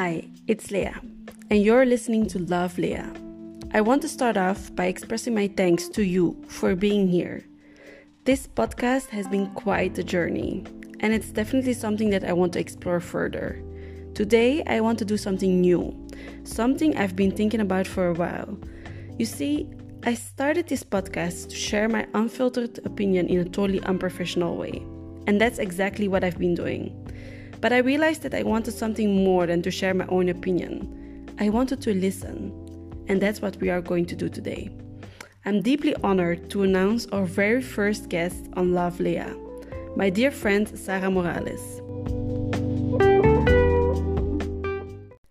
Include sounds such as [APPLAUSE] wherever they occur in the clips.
Hi, it's Leah, and you're listening to Love Leah. I want to start off by expressing my thanks to you for being here. This podcast has been quite a journey, and it's definitely something that I want to explore further. Today, I want to do something new, something I've been thinking about for a while. You see, I started this podcast to share my unfiltered opinion in a totally unprofessional way, and that's exactly what I've been doing. But I realized that I wanted something more than to share my own opinion. I wanted to listen, and that's what we are going to do today. I'm deeply honored to announce our very first guest on Love Leah, my dear friend Sarah Morales.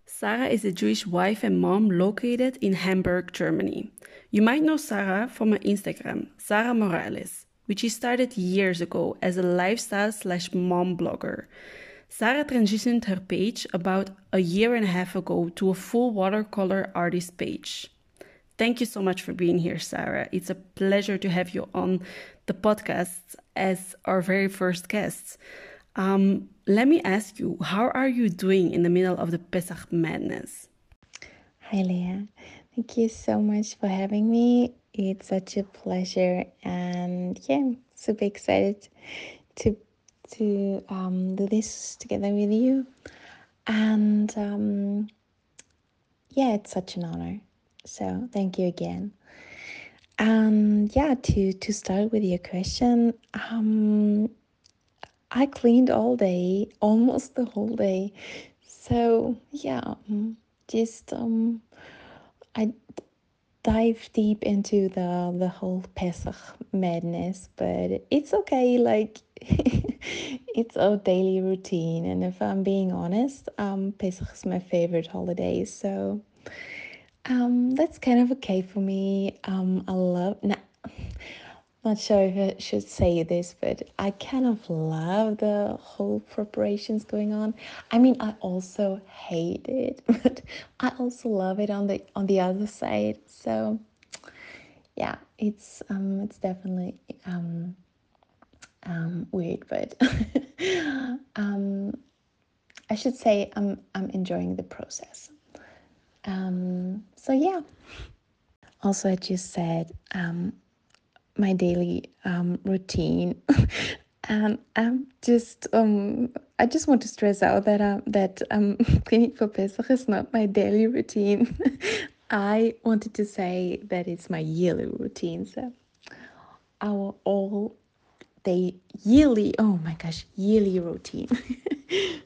Sarah is a Jewish wife and mom located in Hamburg, Germany. You might know Sarah from her Instagram, Sarah Morales, which she started years ago as a lifestyle slash mom blogger. Sarah transitioned her page about a year and a half ago to a full watercolor artist page. Thank you so much for being here, Sarah. It's a pleasure to have you on the podcast as our very first guest. Um, let me ask you, how are you doing in the middle of the Pesach madness? Hi, Leah. Thank you so much for having me. It's such a pleasure, and yeah, super excited to to um, do this together with you. And um, yeah, it's such an honor. So thank you again. And yeah, to to start with your question, um, I cleaned all day, [LAUGHS] almost the whole day. So yeah, um, just um, I dive deep into the the whole Pesach madness, but it's okay. Like [LAUGHS] it's a daily routine, and if I'm being honest, um, Pesach is my favorite holiday. So um, that's kind of okay for me. Um, I love. Not sure if I should say this, but I kind of love the whole preparations going on. I mean, I also hate it, [LAUGHS] but I also love it on the on the other side. So, yeah, it's um, it's definitely um, um, weird, but [LAUGHS] um, I should say I'm I'm enjoying the process. Um, so yeah. Also, I just said um, my daily um, routine. [LAUGHS] and I'm just um I just want to stress out that um that um cleaning for Pesach is not my daily routine. [LAUGHS] I wanted to say that it's my yearly routine. So our all day yearly oh my gosh yearly routine. [LAUGHS]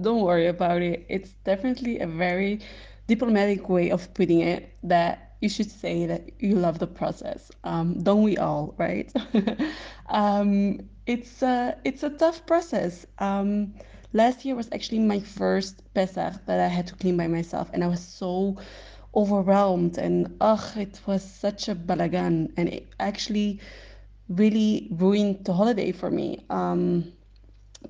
Don't worry about it. It's definitely a very diplomatic way of putting it that you should say that you love the process. Um, don't we all, right? [LAUGHS] um, it's a it's a tough process. Um, last year was actually my first Pesach that I had to clean by myself, and I was so overwhelmed and ugh, it was such a balagan, and it actually really ruined the holiday for me. Um,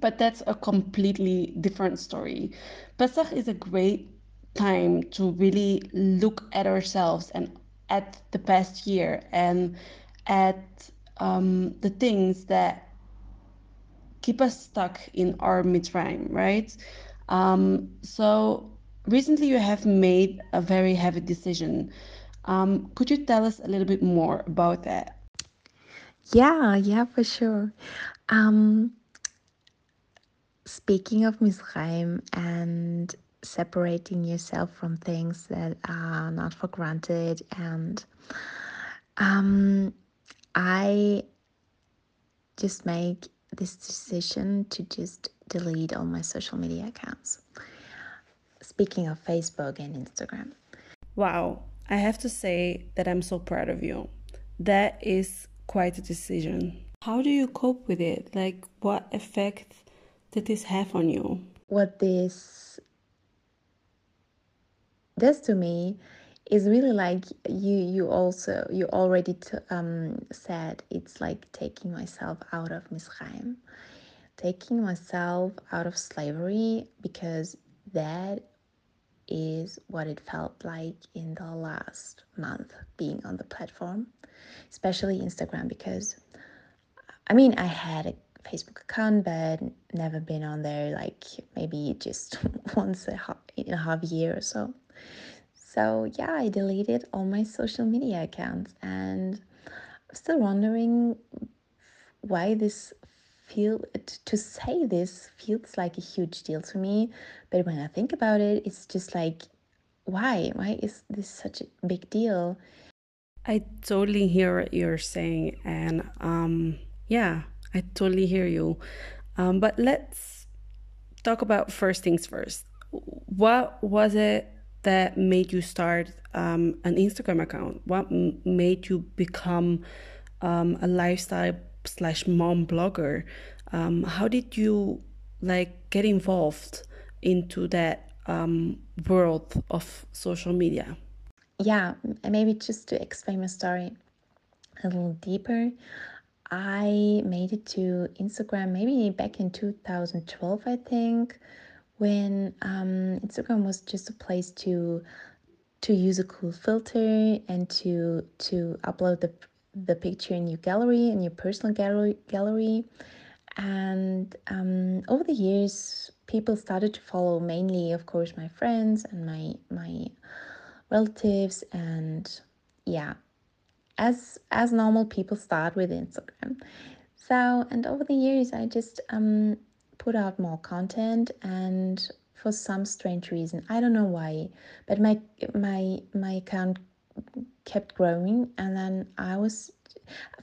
but that's a completely different story. Pesach is a great time to really look at ourselves and at the past year and at um, the things that keep us stuck in our mitzrayim, right? Um, so recently you have made a very heavy decision. Um, could you tell us a little bit more about that? Yeah, yeah, for sure. Um, speaking of Mitzrayim and separating yourself from things that are not for granted. And um, i just make this decision to just delete all my social media accounts. Speaking of facebook and instagram. Wow. I have to say that i'm so proud of you. That is quite a decision. How do you cope with it? Like what effect did this have on you? What this this to me is really like you you also you already t- um, said it's like taking myself out of Mitzrayim, taking myself out of slavery because that is what it felt like in the last month being on the platform, especially Instagram because I mean I had a Facebook account, but never been on there like maybe just [LAUGHS] once a in a half year or so. So yeah, I deleted all my social media accounts and I'm still wondering why this feel to say this feels like a huge deal to me, but when I think about it, it's just like why? Why is this such a big deal? I totally hear what you're saying, and um, yeah, I totally hear you. Um, but let's talk about first things first. What was it that made you start um, an Instagram account? What made you become um, a lifestyle slash mom blogger? Um, how did you like get involved into that um, world of social media? Yeah, maybe just to explain my story a little deeper. I made it to Instagram maybe back in 2012, I think, when um, Instagram was just a place to to use a cool filter and to to upload the the picture in your gallery in your personal gallery gallery. And um, over the years, people started to follow mainly, of course, my friends and my my relatives and yeah as as normal people start with Instagram. So and over the years I just um put out more content and for some strange reason I don't know why but my my my account kept growing and then I was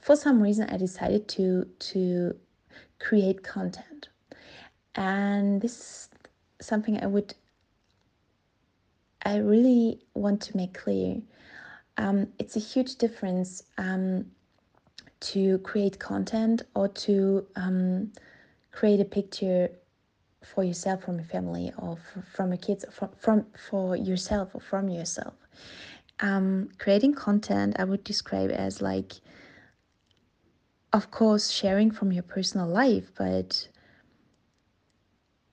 for some reason I decided to to create content. And this is something I would I really want to make clear. Um, it's a huge difference um, to create content or to um, create a picture for yourself from your family or from your kids from, from for yourself or from yourself. Um, creating content i would describe as like of course sharing from your personal life but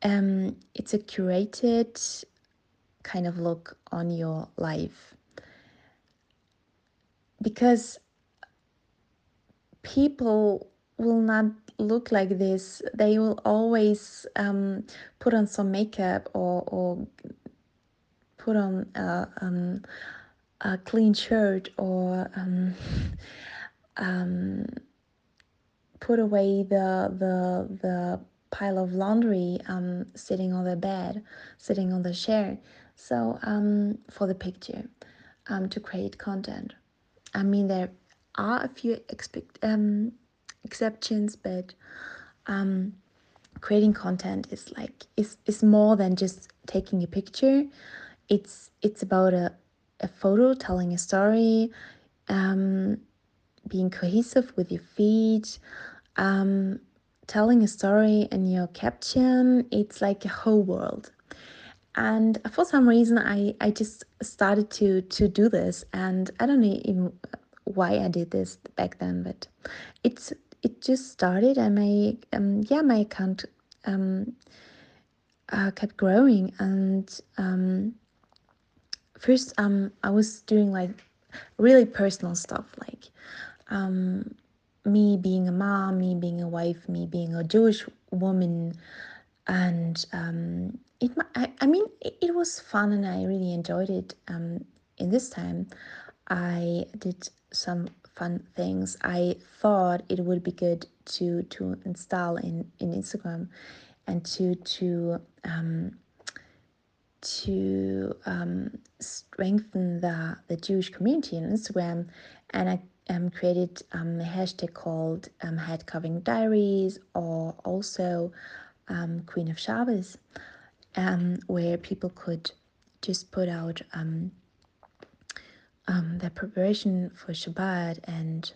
um, it's a curated kind of look on your life. Because people will not look like this they will always um, put on some makeup or, or put on a, um, a clean shirt or um, um, put away the the the pile of laundry um, sitting on the bed sitting on the chair. So um, for the picture to create content. I mean, there are a few expect, um, exceptions, but um, creating content is like is is more than just taking a picture. It's it's about a a photo telling a story, um, being cohesive with your feed, um, telling a story in your caption. It's like a whole world and for some reason i i just started to to do this and i don't know even why i did this back then but it's it just started and my um yeah my account um uh, kept growing and um first um i was doing like really personal stuff like um me being a mom me being a wife me being a jewish woman and um it I, I mean it, it was fun and I really enjoyed it um in this time. I did some fun things. I thought it would be good to to install in in Instagram and to to um to um, strengthen the, the Jewish community on Instagram, and I um, created um, a hashtag called um, Head Covering Diaries or also um, Queen of Shabbos um, where people could just put out um, um, their preparation for Shabbat and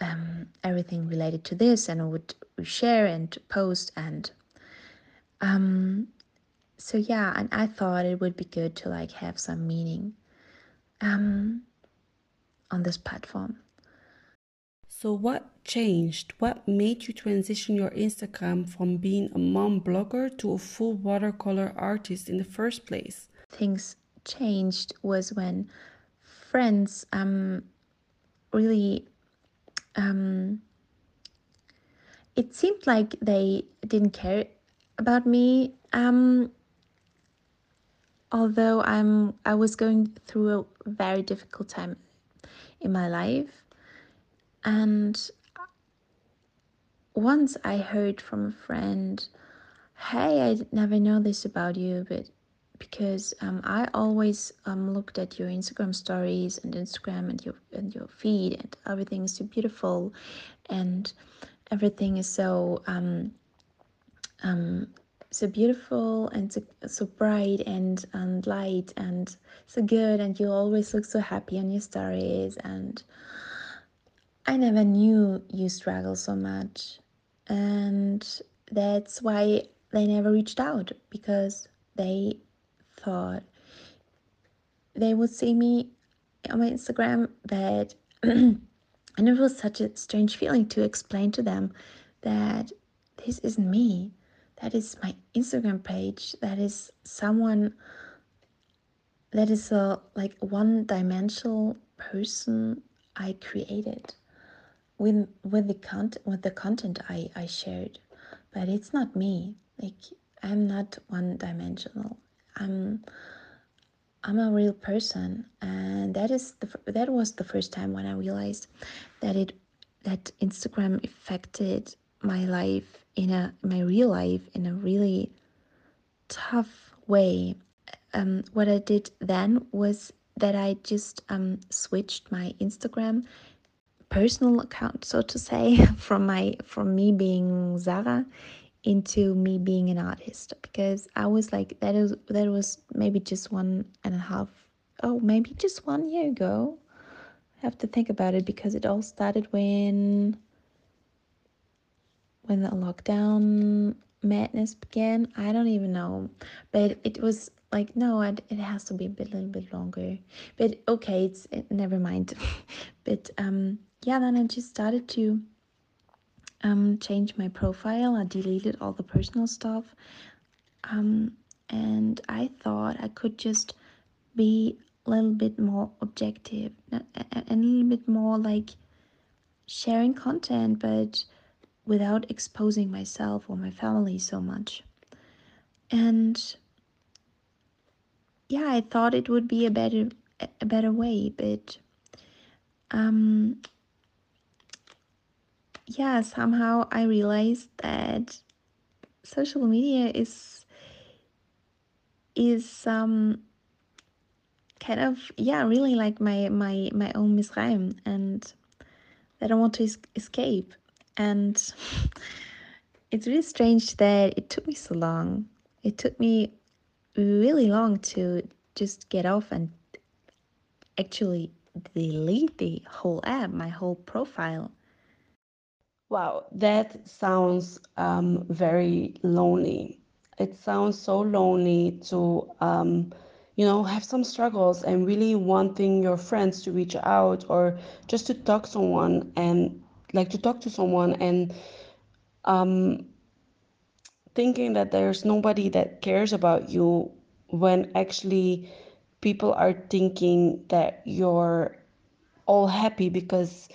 um, everything related to this, and I would share and post and um, so yeah, and I thought it would be good to like have some meaning um, on this platform. So, what changed? What made you transition your Instagram from being a mom blogger to a full watercolor artist in the first place? Things changed was when friends um, really um, it seemed like they didn't care about me. Um, although I'm I was going through a very difficult time in my life, and once I heard from a friend, "Hey, I never know this about you, but because um, I always um, looked at your Instagram stories and Instagram and your and your feed and everything is so beautiful, and everything is so um, um, so beautiful and so, so bright and and light and so good, and you always look so happy on your stories and." I never knew you struggle so much, and that's why they never reached out because they thought they would see me on my Instagram that and it was such a strange feeling to explain to them that this isn't me. That is my Instagram page. That is someone that is a like one dimensional person I created with with the content with the content I, I shared. But it's not me. Like I'm not one dimensional. I'm I'm a real person, and that is the that was the first time when I realized that it that Instagram affected my life in a my real life in a really tough way. Um, what I did then was that I just um, switched my Instagram personal account, so to say, [LAUGHS] from my from me being Zara into me being an artist because I was like that is that was maybe just one and a half oh maybe just one year ago. I have to think about it because it all started when when the lockdown madness began. I don't even know, but it was like no, it, it has to be a bit, little bit longer. But okay, it's it, never mind. [LAUGHS] but um, yeah, then I just started to um, changed my profile. I deleted all the personal stuff. Um, and I thought I could just be a little bit more objective and a little bit more like sharing content, but without exposing myself or my family so much. And yeah, I thought it would be a better a better way, but um, yeah, somehow I realized that social media is is um kind of yeah really like my my my own Mitzrayim and that I want to es- escape. And [LAUGHS] it's really strange that it took me so long. It took me really long to just get off and actually delete the whole app my whole profile Wow, that sounds um, very lonely. It sounds so lonely to, um, you know, have some struggles and really wanting your friends to reach out or just to talk to someone and like to talk to someone and um, thinking that there's nobody that cares about you when actually people are thinking that you're all happy because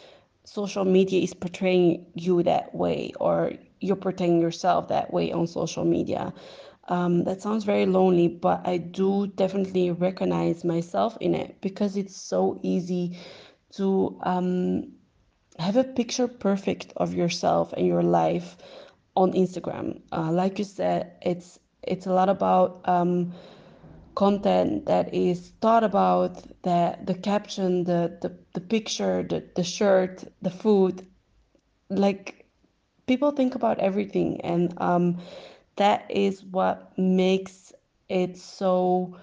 social media is portraying you that way or you're portraying yourself that way on social media. Um, that sounds very lonely, but I do definitely recognize myself in it because it's so easy to um, have a picture perfect of yourself and your life on Instagram. Uh, like you said, it's it's a lot about um, content that is thought about the the caption the the, the picture the, the shirt the food like people think about everything. And um, that is what makes it so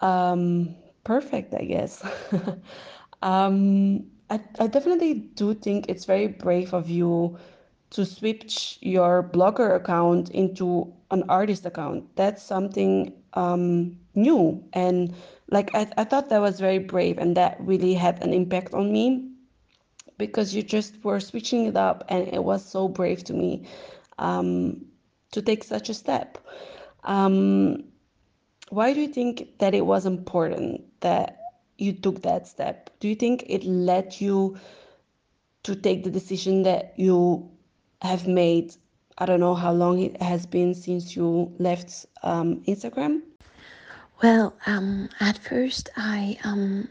um, perfect i guess. [LAUGHS] Um, I, I definitely do think it's very brave of you to switch your blogger account into an artist account. That's something um, new. And like I, I thought that was very brave and that really had an impact on me because you just were switching it up and it was so brave to me um, to take such a step. Um, why do you think that it was important that you took that step? Do you think it led you to take the decision that you have made I don't know how long it has been since you left um, Instagram. Well, um, at first I um,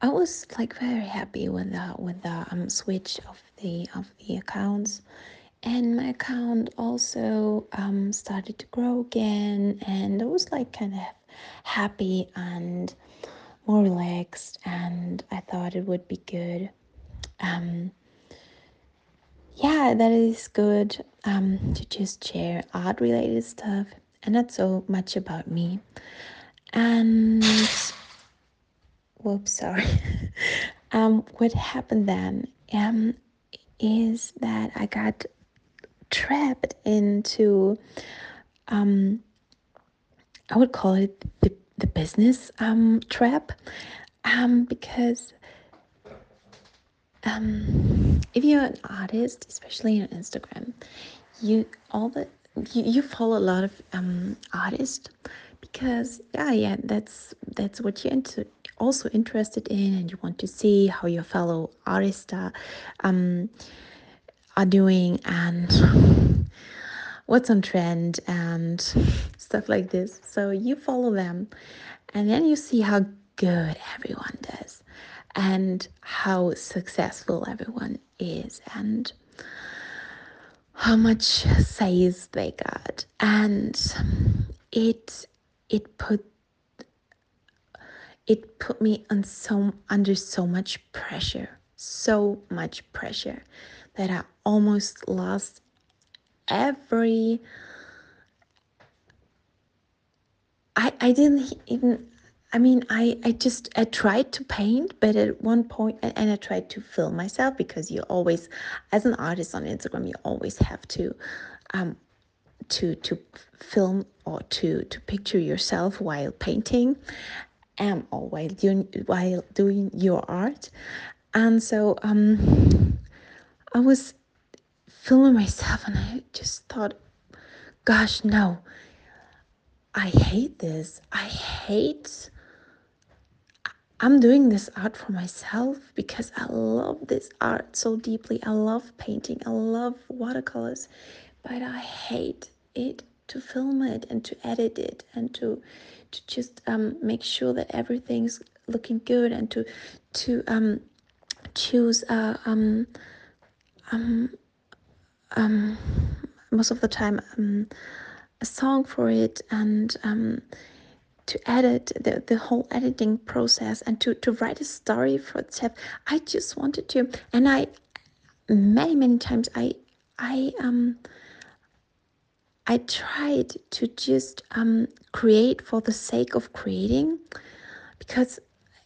I was like very happy with the with the um, switch of the of the accounts, and my account also um, started to grow again, and I was like kind of happy and more relaxed, and I thought it would be good. Um, yeah, that is good um, to just share art related stuff and not so much about me. And whoops, sorry. [LAUGHS] um, what happened then um, is that I got trapped into, um, I would call it the, the business um, trap, um, because um, if you're an artist, especially on Instagram, you all the you, you follow a lot of um, artists because yeah yeah that's that's what you're into, also interested in and you want to see how your fellow artists are um, are doing and what's on trend and stuff like this. So you follow them and then you see how good everyone does and how successful everyone is and how much sales they got. And it it put it put me on so under so much pressure so much pressure that i almost lost every i i didn't even I mean, I, I just I tried to paint, but at one point, and I tried to film myself because you always, as an artist on Instagram, you always have to, um, to to film or to to picture yourself while painting, um, or while doing while doing your art, and so um, I was filming myself, and I just thought, gosh, no. I hate this. I hate I'm doing this art for myself because I love this art so deeply. I love painting, I love watercolors, but I hate it to film it and to edit it and to to just um, make sure that everything's looking good and to to um, choose uh, um, um, um, most of the time um, a song for it and um, to edit the, the whole editing process and to, to write a story for itself. I just wanted to and I many many times I I um I tried to just um create for the sake of creating because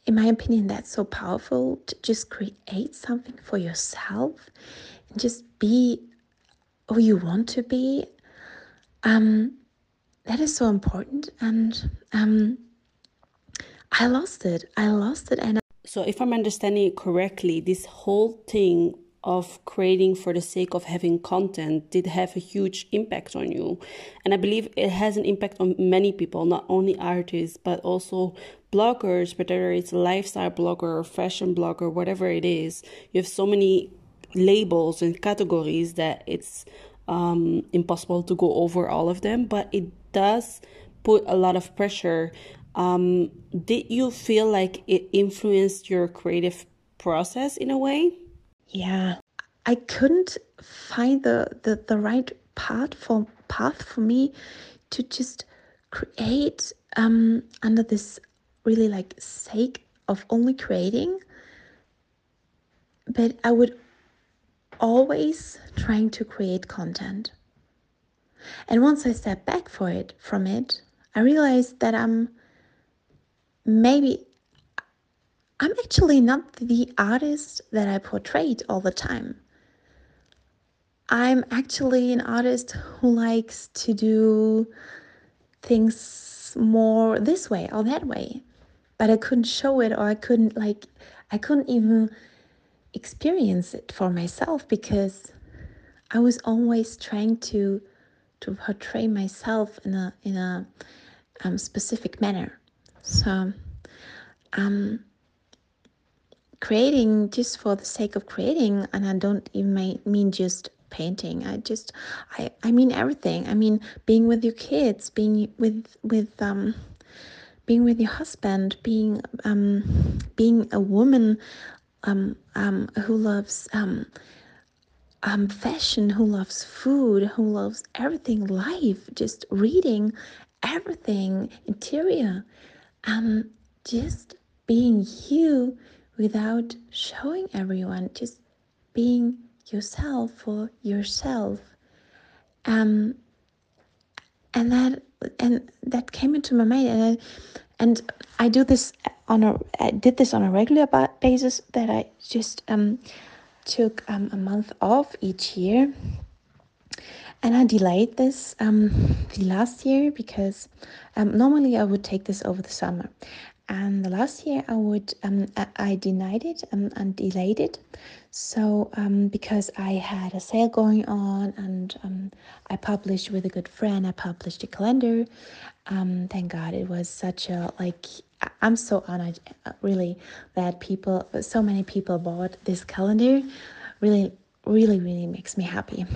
in my opinion that's so powerful to just create something for yourself and just be who you want to be um that is so important and um i lost it. I lost it and I so if i'm understanding it correctly this whole thing of creating for the sake of having content did have a huge impact on you. And i believe it has an impact on many people not only artists but also bloggers whether it's a lifestyle blogger or fashion blogger whatever it is. You have so many labels and categories that it's um, impossible to go over all of them but it does put a lot of pressure. Um, did you feel like it influenced your creative process in a way? Yeah, I couldn't find the, the, the right path for path for me to just create um, under this really like sake of only creating. But I would always trying to create content. And once I stepped back for it from it, I realized that I'm maybe I'm actually not the artist that I portrayed all the time. I'm actually an artist who likes to do things more this way or that way. But I couldn't show it or I couldn't like I couldn't even experience it for myself because I was always trying to to portray myself in a in a um, specific manner. So, um, creating just for the sake of creating, and I don't even mean just painting. I just, I, I mean everything. I mean being with your kids, being with with um, being with your husband, being um, being a woman um, um, who loves um, um, fashion, who loves food, who loves everything, life, just reading everything, interior, um, just being you without showing everyone, just being yourself for yourself. Um, and that and that came into my mind, and I, and I do this on a I did this on a regular basis. That I just um, took um, a month off each year, and I delayed this um, the last year because um, normally I would take this over the summer, and the last year I would um, I denied it um, and delayed it. So um, because I had a sale going on and um, I published with a good friend I published a calendar. Um, thank God it was such a like I'm so honored uh, really that people so many people bought this calendar. Really really really makes me happy.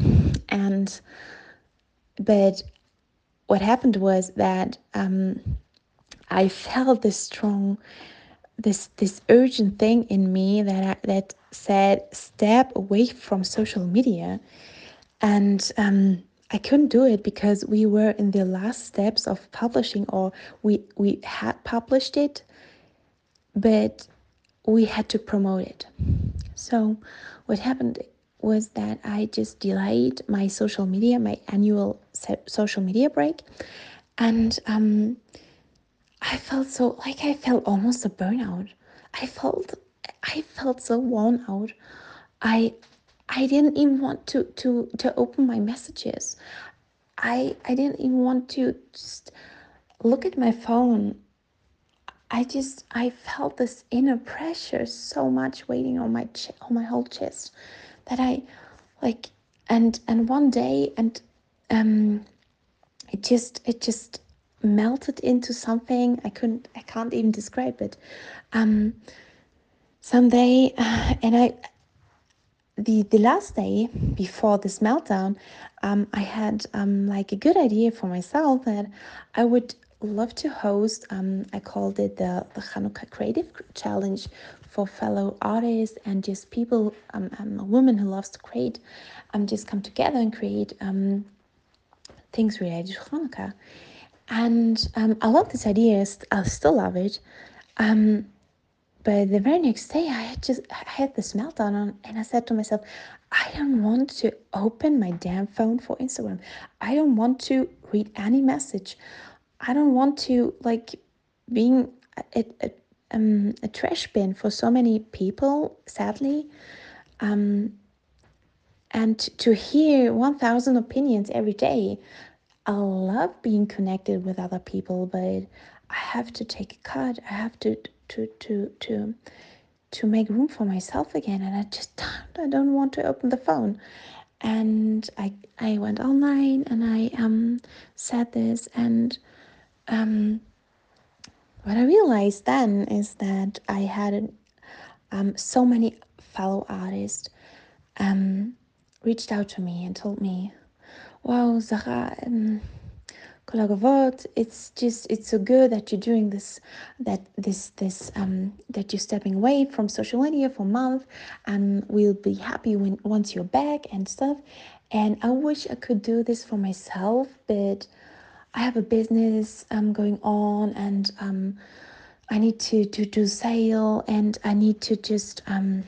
And but what happened was that um, I felt this strong, this this urgent thing in me that I, that said step away from social media, and um, I couldn't do it because we were in the last steps of publishing, or we we had published it, but we had to promote it. So, what happened was that I just delayed my social media, my annual social media break, and um, I felt so like I felt almost a burnout. I felt I felt so worn out. I I didn't even want to to to open my messages. I I didn't even want to just look at my phone. I just I felt this inner pressure so much waiting on my ch- on my whole chest that I like and and one day and um it just it just melted into something i couldn't i can't even describe it um someday uh, [SIGHS] and i the the last day before this meltdown um i had um like a good idea for myself that i would love to host um i called it the the Hanukkah creative challenge for fellow artists and just people um, I'm a woman who loves to create um just come together and create um things related to Hanukkah and um, I love this idea. I still love it. Um, but the very next day, I had just I had this meltdown, and I said to myself, I don't want to open my damn phone for Instagram. I don't want to read any message. I don't want to like being a, a, um, a trash bin for so many people. Sadly, um, and to hear one thousand opinions every day I love being connected with other people, but I have to take a cut. I have to to to to to make room for myself again, and I just I don't want to open the phone. And I I went online and I um said this, and um what I realized then is that I had um so many fellow artists um reached out to me and told me wow, Zara, um, it's just it's so good that you're doing this that this this um that you're stepping away from social media for a month and we'll be happy when once you're back and stuff and i wish i could do this for myself but i have a business um going on and um i need to to do sale and i need to just um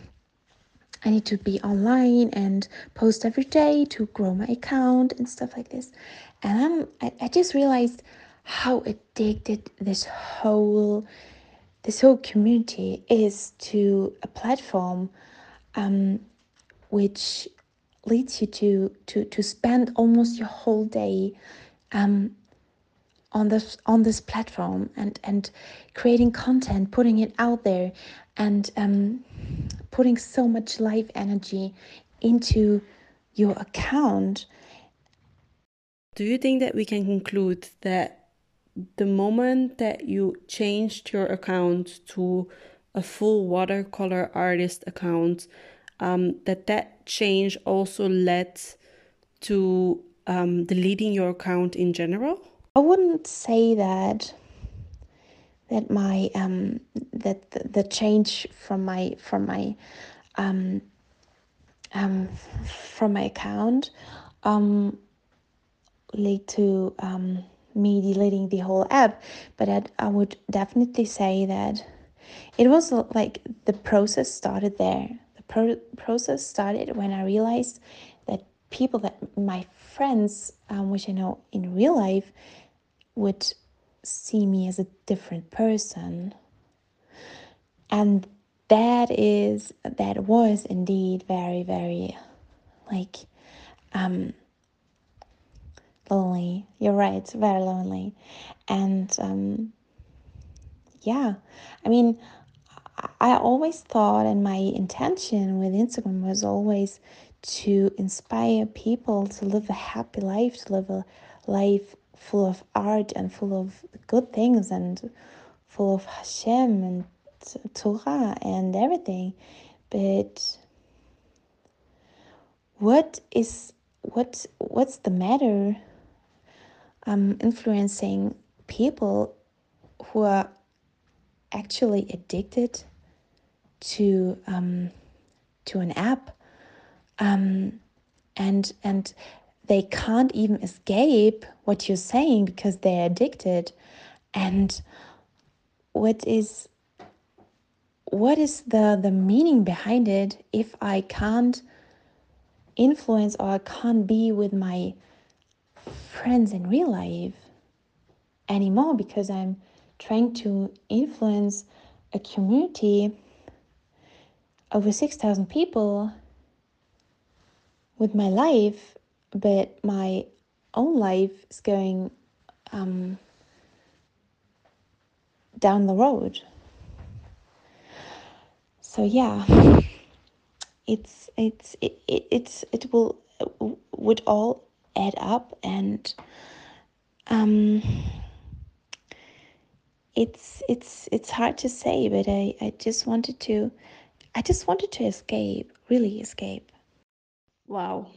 I need to be online and post every day to grow my account and stuff like this. And I'm, I, I just realized how addicted this whole this whole community is to a platform um, which leads you to to to spend almost your whole day um, on this on this platform and and creating content putting it out there and um, putting so much life energy into your account. Do you think that we can conclude that the moment that you changed your account to a full watercolor artist account, um, that that change also led to um, deleting your account in general? I wouldn't say that that my um, that the, the, change from my from my um, um, from my account um, lead to um, me deleting the whole app, but I'd, I would definitely say that it was like the process started there. The pro- process started when I realized that people that my friends, um, which I know in real life, would see me as a different person. And that is that was indeed very very like um lonely. You're right very lonely. And um yeah i mean i always thought and my intention with instagram was always to inspire people to live a happy life to live a life full of art and full of good things and full of hashem and torah and everything. But what is what what's the matter um, influencing people who are actually addicted to um, to an app um, and and they can't even escape what you're saying because they're addicted. And what is what is the the meaning behind it? If i can't influence or i can't be with my friends in real life anymore because i'm trying to influence a community over 6000 people with my life but my own life is going um, down the road. So yeah. [LAUGHS] It's it's it, it it's it will would all add up and um it's it's it's hard to say but i i just wanted to i just wanted to escape really escape. Wow.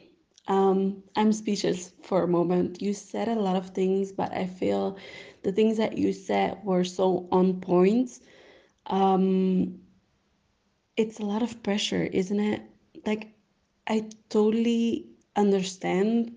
Um i'm speechless for a moment. You said a lot of things but i feel the things that you said were so on point. Um it's a lot of pressure isn't it? Like i totally understand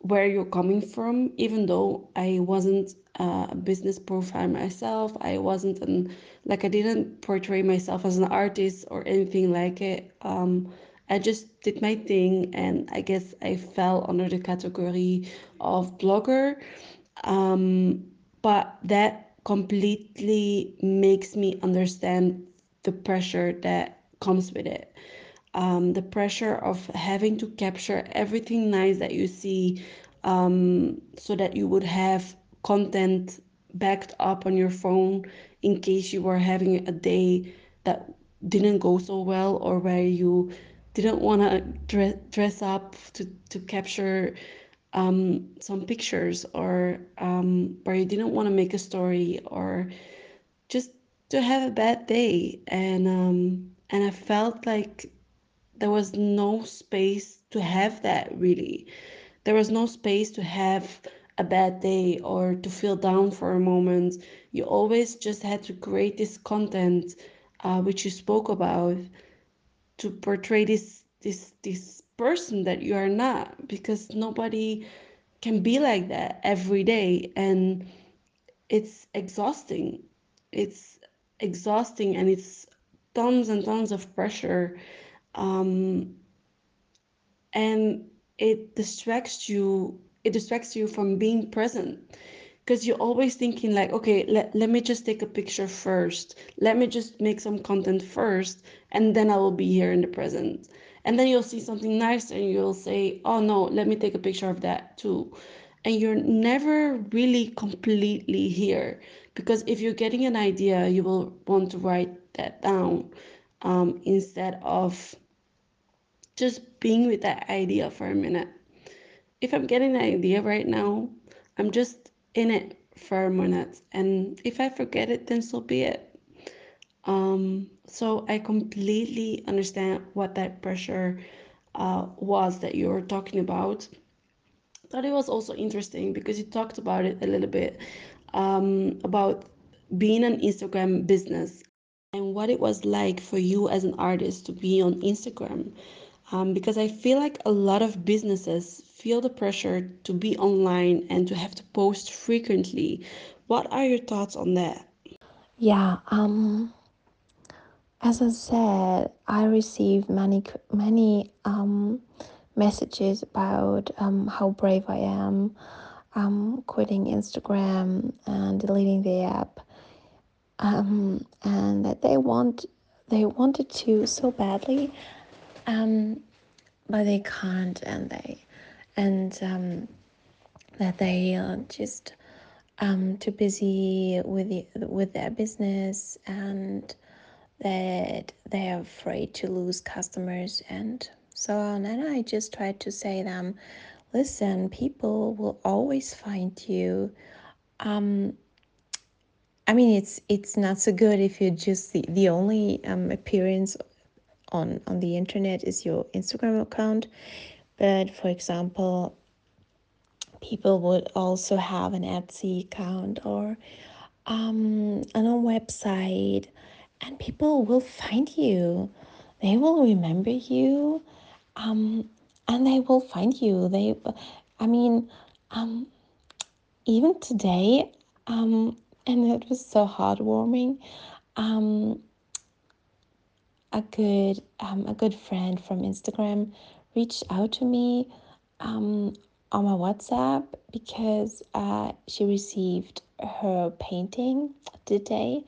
where you're coming from even though i wasn't a business profile myself i wasn't an like i didn't portray myself as an artist or anything like it. Um, i just did my thing and i guess i fell under the category of blogger. Um, but that completely makes me understand the pressure that comes with it um, the pressure of having to capture everything nice that you see um, so that you would have content backed up on your phone in case you were having a day that didn't go so well or where you didn't want to dress, dress up to, to capture um, some pictures or um, where you didn't want to make a story or just to have a bad day. And um, and I felt like there was no space to have that really. There was no space to have a bad day or to feel down for a moment. You always just had to create this content, uh, which you spoke about, to portray this this this person that you are not, because nobody can be like that every day, and it's exhausting. It's exhausting, and it's tons and tons of pressure. Um, and it distracts you it distracts you from being present. Because you're always thinking like okay let, let me just take a picture first. Let me just make some content first and then i will be here in the present. And then you'll see something nice and you'll say oh no let me take a picture of that too. And you're never really completely here because if you're getting an idea you will want to write that down um, instead of just being with that idea for a minute. If I'm getting an idea right now, I'm just in it for a minute. And if I forget it, then so be it. Um, so I completely understand what that pressure uh, was that you were talking about. Thought it was also interesting because you talked about it a little bit um, about being an Instagram business and what it was like for you as an artist to be on Instagram. Um, because I feel like a lot of businesses feel the pressure to be online and to have to post frequently. What are your thoughts on that? Yeah, um, as I said, I receive many many um, messages about um, how brave I am, um, quitting Instagram and deleting the app, um, and that they want they wanted to so badly, um, but they can't, and they and um, that they are just um, too busy with the, with their business and that they are afraid to lose customers and so on. And I just try to say them, listen, people will always find you. Um, I mean, it's it's not so good if you're just the, the only um, appearance on on the internet is your Instagram account. But for example, people would also have an Etsy account or um, a website, and people will find you. They will remember you, um, and they will find you. They, I mean, um, even today, um, and it was so heartwarming. Um, a good um, a good friend from Instagram reached out to me um, on my WhatsApp because uh, she received her painting today,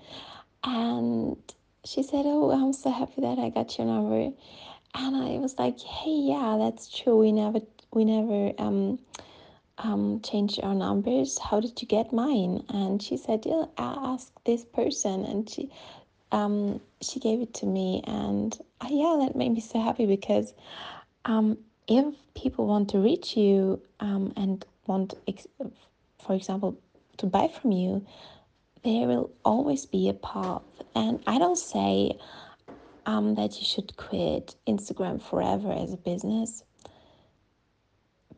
and she said, "Oh, I'm so happy that I got your number." And I was like, "Hey, yeah, that's true. We never we never um, um, changed our numbers. How did you get mine?" And she said, "Yeah, I asked this person," and she um, she gave it to me, and uh, yeah, that made me so happy because um, if people want to reach you um, and want, ex- for example, to buy from you, there will always be a path. And I don't say um, that you should quit Instagram forever as a business,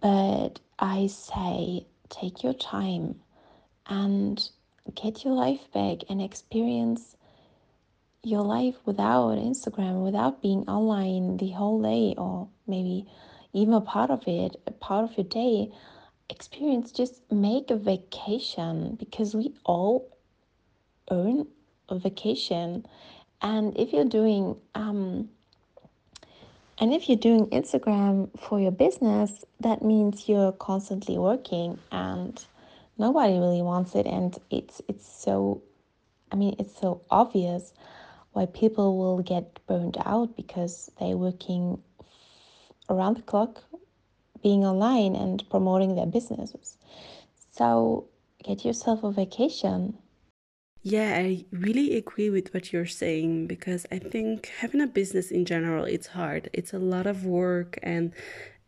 but I say take your time and get your life back and experience your life without Instagram, without being online the whole day, or maybe even a part of it, a part of your day, experience just make a vacation because we all earn a vacation. And if you're doing, um, and if you're doing Instagram for your business, that means you're constantly working and nobody really wants it. And it's, it's so, I mean, it's so obvious why people will get burned out because they're working around the clock being online and promoting their businesses. So get yourself a vacation. Yeah, I really agree with what you're saying because I think having a business in general it's hard. It's a lot of work and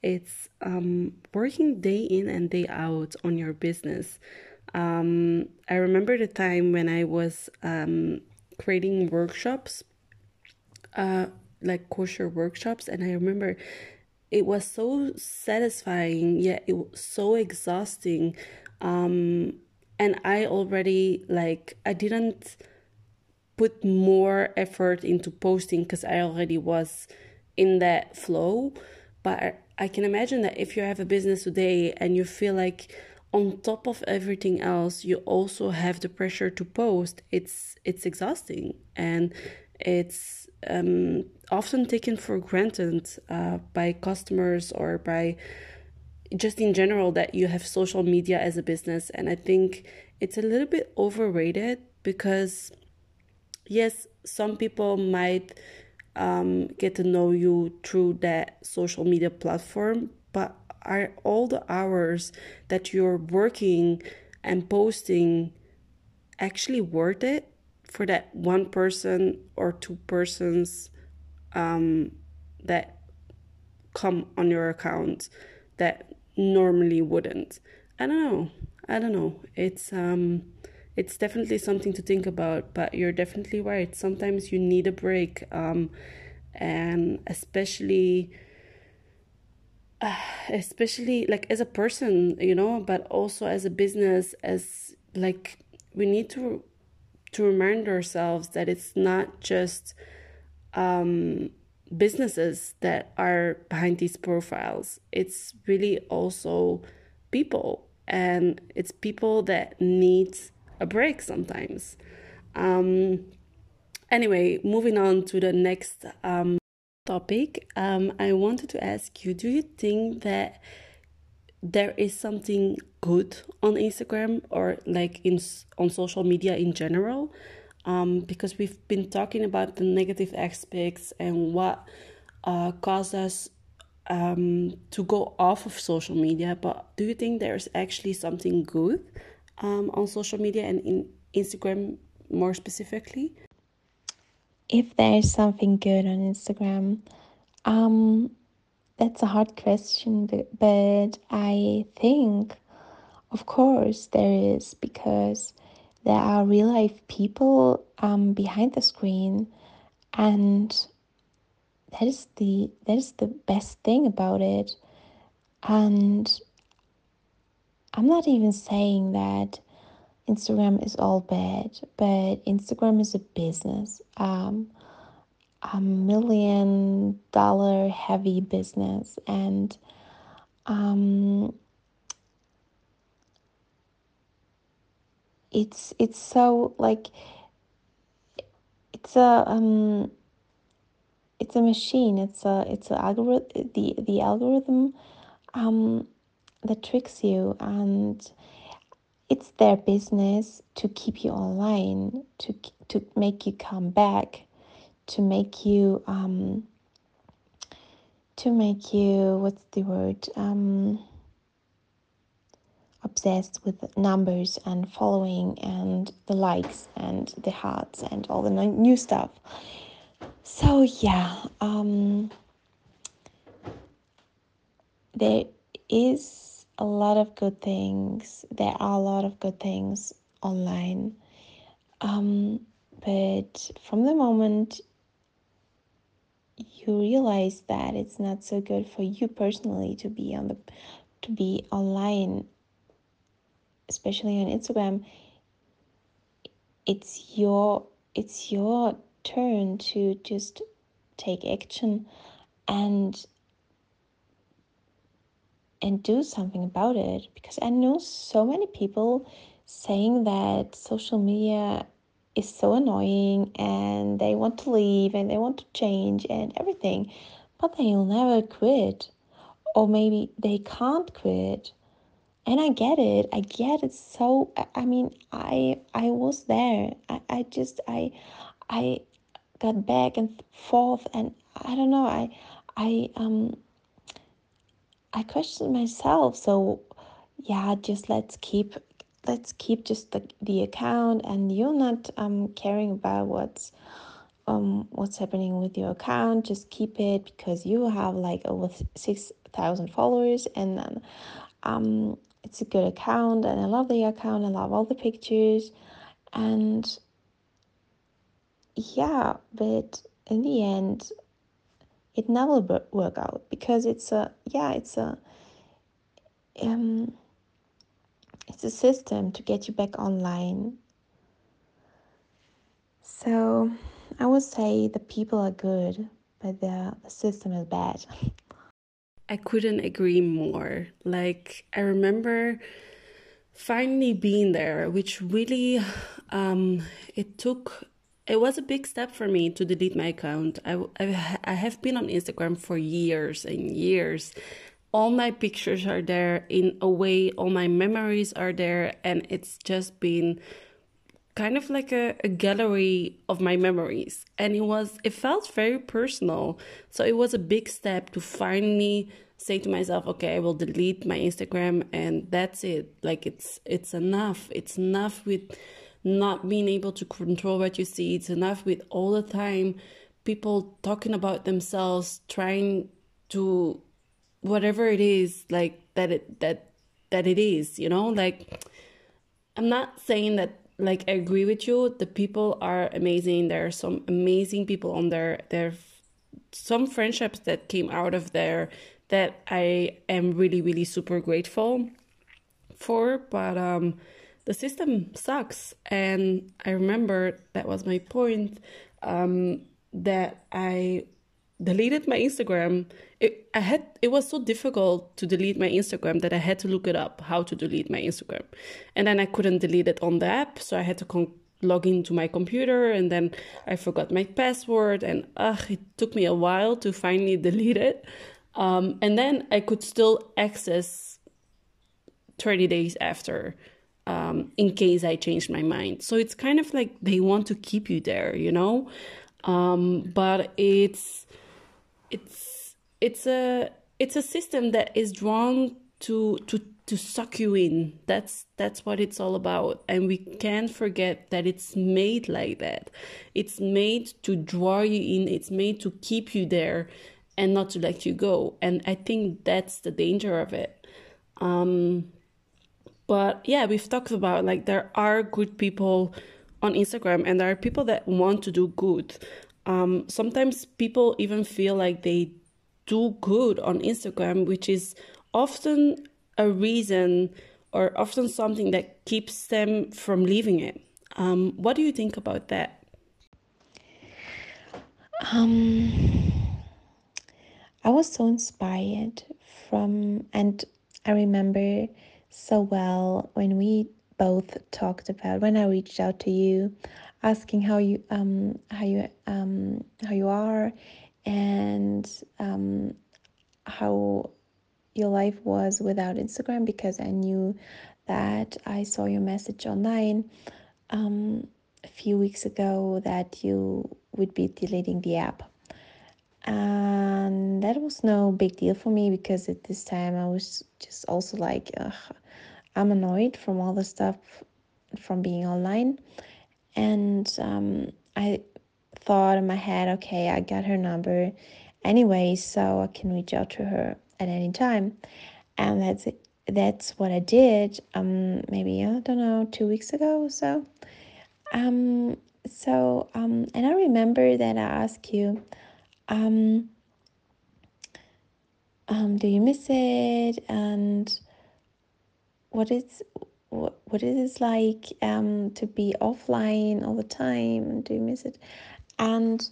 it's um, working day in and day out on your business. Um, I remember the time when I was um, creating workshops, uh, like kosher workshops, and I remember it was so satisfying, yet it was so exhausting. Um, and I already like I didn't put more effort into posting because I already was in that flow. But I can imagine that if you have a business today and you feel like on top of everything else you also have the pressure to post it's it's exhausting and it's um, often taken for granted uh, by customers or by just in general that you have social media as a business. And i think it's a little bit overrated because yes some people might um, get to know you through that social media platform but are all the hours that you're working and posting actually worth it for that one person or two persons um, that come on your account that normally wouldn't. I don't know. I don't know. It's um it's definitely something to think about but you're definitely right. Sometimes you need a break um and especially [SIGHS] especially like as a person you know but also as a business as like we need to to remind ourselves that it's not just um, businesses that are behind these profiles it's really also people. And it's people that need a break sometimes. Um, anyway moving on to the next um, topic, um, I wanted to ask you do you think that there is something good on Instagram or like in on social media in general? Um, because we've been talking about the negative aspects and what uh, caused us um, to go off of social media. But do you think there's actually something good um, on social media and in Instagram more specifically? if there's something good on Instagram, um, that's a hard question, but, but I think, of course, there is because there are real life people um, behind the screen, and that is the that is the best thing about it. And I'm not even saying that Instagram is all bad, but Instagram is a business, um, a million dollar heavy business, and um, it's it's so like it's a um, it's a machine. It's a it's a algorithm. The the algorithm um, that tricks you and it's their business to keep you online, to to make you come back, to make you um, to make you what's the word um, obsessed with numbers and following and the likes and the hearts and all the new stuff. So yeah, um, there is a lot of good things. There are a lot of good things online. Um, but from the moment you realize that it's not so good for you personally to be on the to be online especially on Instagram it's your it's your turn to just take action and and do something about it because I know so many people saying that social media is so annoying and they want to leave and they want to change and everything, but they'll never quit. Or maybe they can't quit. And I get it. I get it so I mean I I was there. I, I just I I got back and forth and I don't know, I I um I questioned myself. So yeah, just let's keep let's keep just the, the account and you're not um caring about what's um what's happening with your account just keep it because you have like over 6000 followers and then um it's a good account and i love the account. I love all the pictures. And yeah but in the end it never work out because it's a yeah it's a um it's a system to get you back online. So i would say the people are good but the, the system is bad [LAUGHS] i couldn't agree more like i remember finally being there which really um it took it was a big step for me to delete my account. I, I, I have been on Instagram for years and years. All my pictures are there in a way, all my memories are there, and it's just been kind of like a, a gallery of my memories. And it was, it felt very personal. So it was a big step to finally say to myself, okay, I will delete my Instagram and that's it. Like it's, it's enough. It's enough with not being able to control what you see. It's enough with all the time people talking about themselves, trying to whatever it is like that it that that it is, you know? Like I'm not saying that like I agree with you. The people are amazing. There are some amazing people on there. There are some friendships that came out of there that I am really, really super grateful for. But um, the system sucks. And I remember that was my point um, that I deleted my Instagram. It, I had it was so difficult to delete my Instagram that I had to look it up how to delete my Instagram, and then I couldn't delete it on the app, so I had to con- log into my computer, and then I forgot my password, and ugh, it took me a while to finally [LAUGHS] delete it, um, and then I could still access thirty days after. Um, in case I changed my mind. So it's kind of like they want to keep you there, you know? Um, but it's it's it's a it's a system that is drawn to to to suck you in. That's that's what it's all about. And we can't forget that it's made like that. It's made to draw you in. It's made to keep you there and not to let you go. And i think that's the danger of it. Um but yeah we've talked about like there are good people on instagram and there are people that want to do good. Um, sometimes people even feel like they do good on Instagram, which is often a reason or often something that keeps them from leaving it. Um, what do you think about that? Um, I was so inspired from, and I remember so well when we both talked about when I reached out to you asking how you um how you um how you are and um how your life was without Instagram because I knew that I saw your message online um, a few weeks ago that you would be deleting the app. And that was no big deal for me because at this time I was just also like, I'm annoyed from all the stuff from being online and um, I thought in my head, okay, I got her number anyway, so I can reach out to her at any time. And that's it. That's what I did. Um, maybe I don't know, two weeks ago or so. Um, so um, and I remember that I asked you, um, um, do you miss it? And what is what, what it is like um, to be offline all the time. Do you miss it? And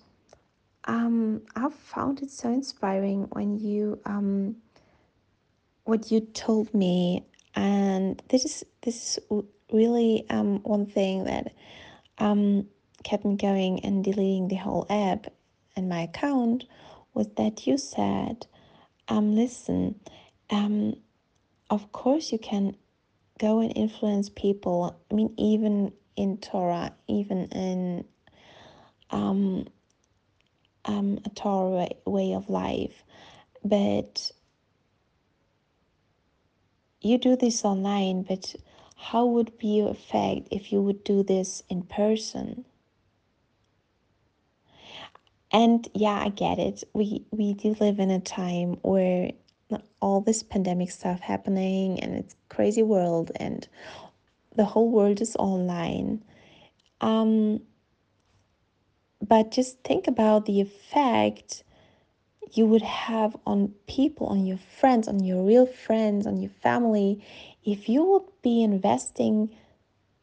um, I found it so inspiring when you um, what you told me, and this is this is really um, one thing that um, kept me going and deleting the whole app and my account was that you said, um, listen, um, of course you can go and influence people. I mean, even in Torah, even in um, um, a Torah way, of life, but you do this online, but how would be your effect if you would do this in person? And yeah, I get it. We we do live in a time where all this pandemic stuff happening and it's crazy world and the whole world is online um, but just think about the effect you would have on people on your friends on your real friends on your family if you would be investing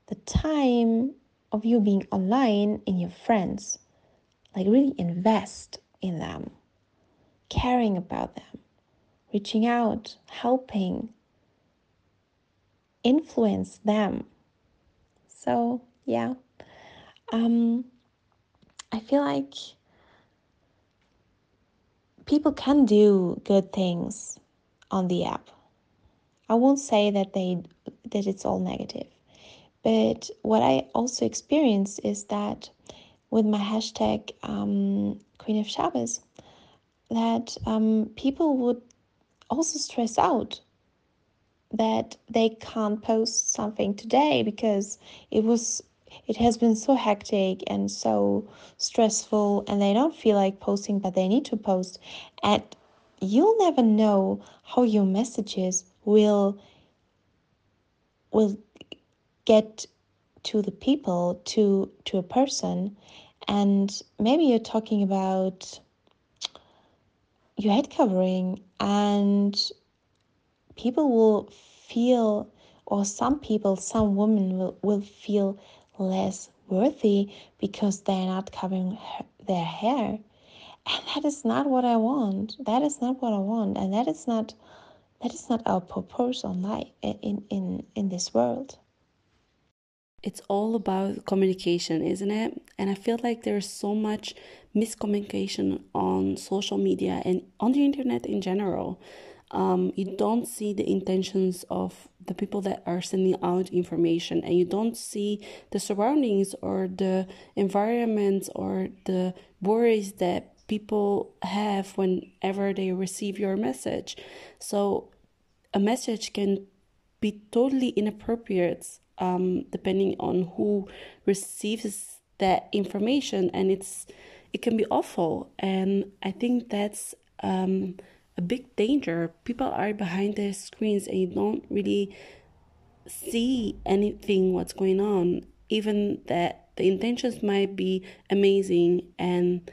the time of you being online in your friends like really invest in them caring about them reaching out, helping, influence them. So, yeah, um, I feel like people can do good things on the app. I won't say that they that it's all negative, but what I also experienced is that with my hashtag um, Queen of Shabbos, that um, people would also stress out that they can't post something today because it was it has been so hectic and so stressful and they don't feel like posting but they need to post. And you'll never know how your messages will will get to the people to to a person. And maybe you're talking about your head covering and people will feel or some people some women will, will feel less worthy because they're not covering their hair. And that is not what i want. That is not what i want. And that is not that is not our purpose on life in in in this world. It's all about communication isn't it? And i feel like there's so much miscommunication on social media and on the internet in general um, you don't see the intentions of the people that are sending out information and you don't see the surroundings or the environment or the worries that people have whenever they receive your message. So a message can be totally inappropriate um, depending on who receives that information and it's it can be awful. And i think that's um, a big danger. People are behind their screens and you don't really see anything what's going on. Even that the intentions might be amazing and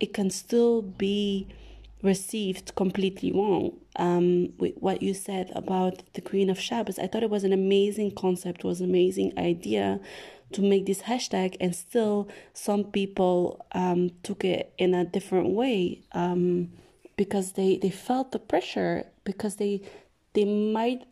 it can still be received completely wrong. Um, with what you said about the Queen of Shabbos, I thought it was an amazing concept, was an amazing idea to make this hashtag, and still some people um, took it in a different way. Um, because they, they felt the pressure because they they might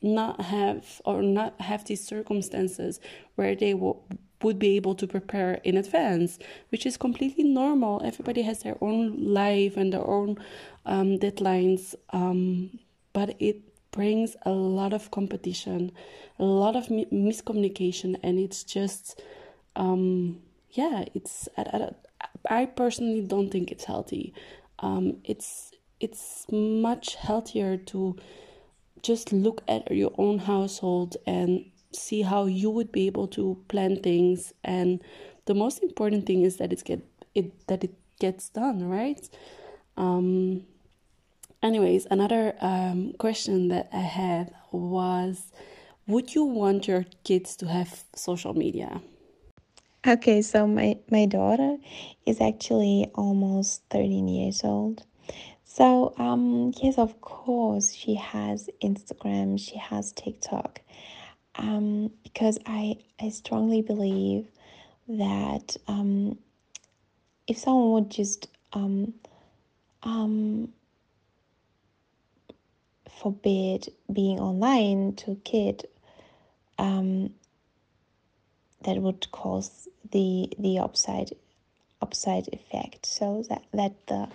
not have or not have these circumstances where they would be able to prepare in advance, which is completely normal. Everybody has their own life and their own um, deadlines, um, but it brings a lot of competition, a lot of mi- miscommunication, and it's just, um, yeah, it's. I, I, I personally don't think it's healthy um, it's it's much healthier to just look at your own household and see how you would be able to plan things. And the most important thing is that it's get it that it gets done right? Um anyways another um question that i had was would you want your kids to have social media Okay, so my, my daughter is actually almost 13 years old. So, um, yes, of course, she has Instagram, she has TikTok. Um, because I, I strongly believe that um, if someone would just um, um, forbid being online to a kid, um, that would cause the the upside upside effect. So that that the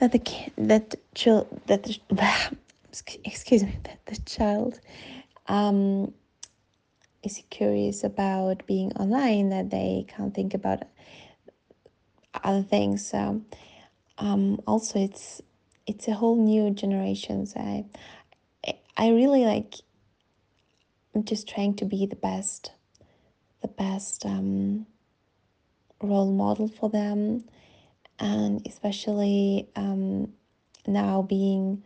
that the that child that the, [LAUGHS] excuse me that the child um is curious about being online that they can't think about other things. So um also it's it's a whole new generation. So i i really like i'm just trying to be the best the best um role model for them. And especially um, now being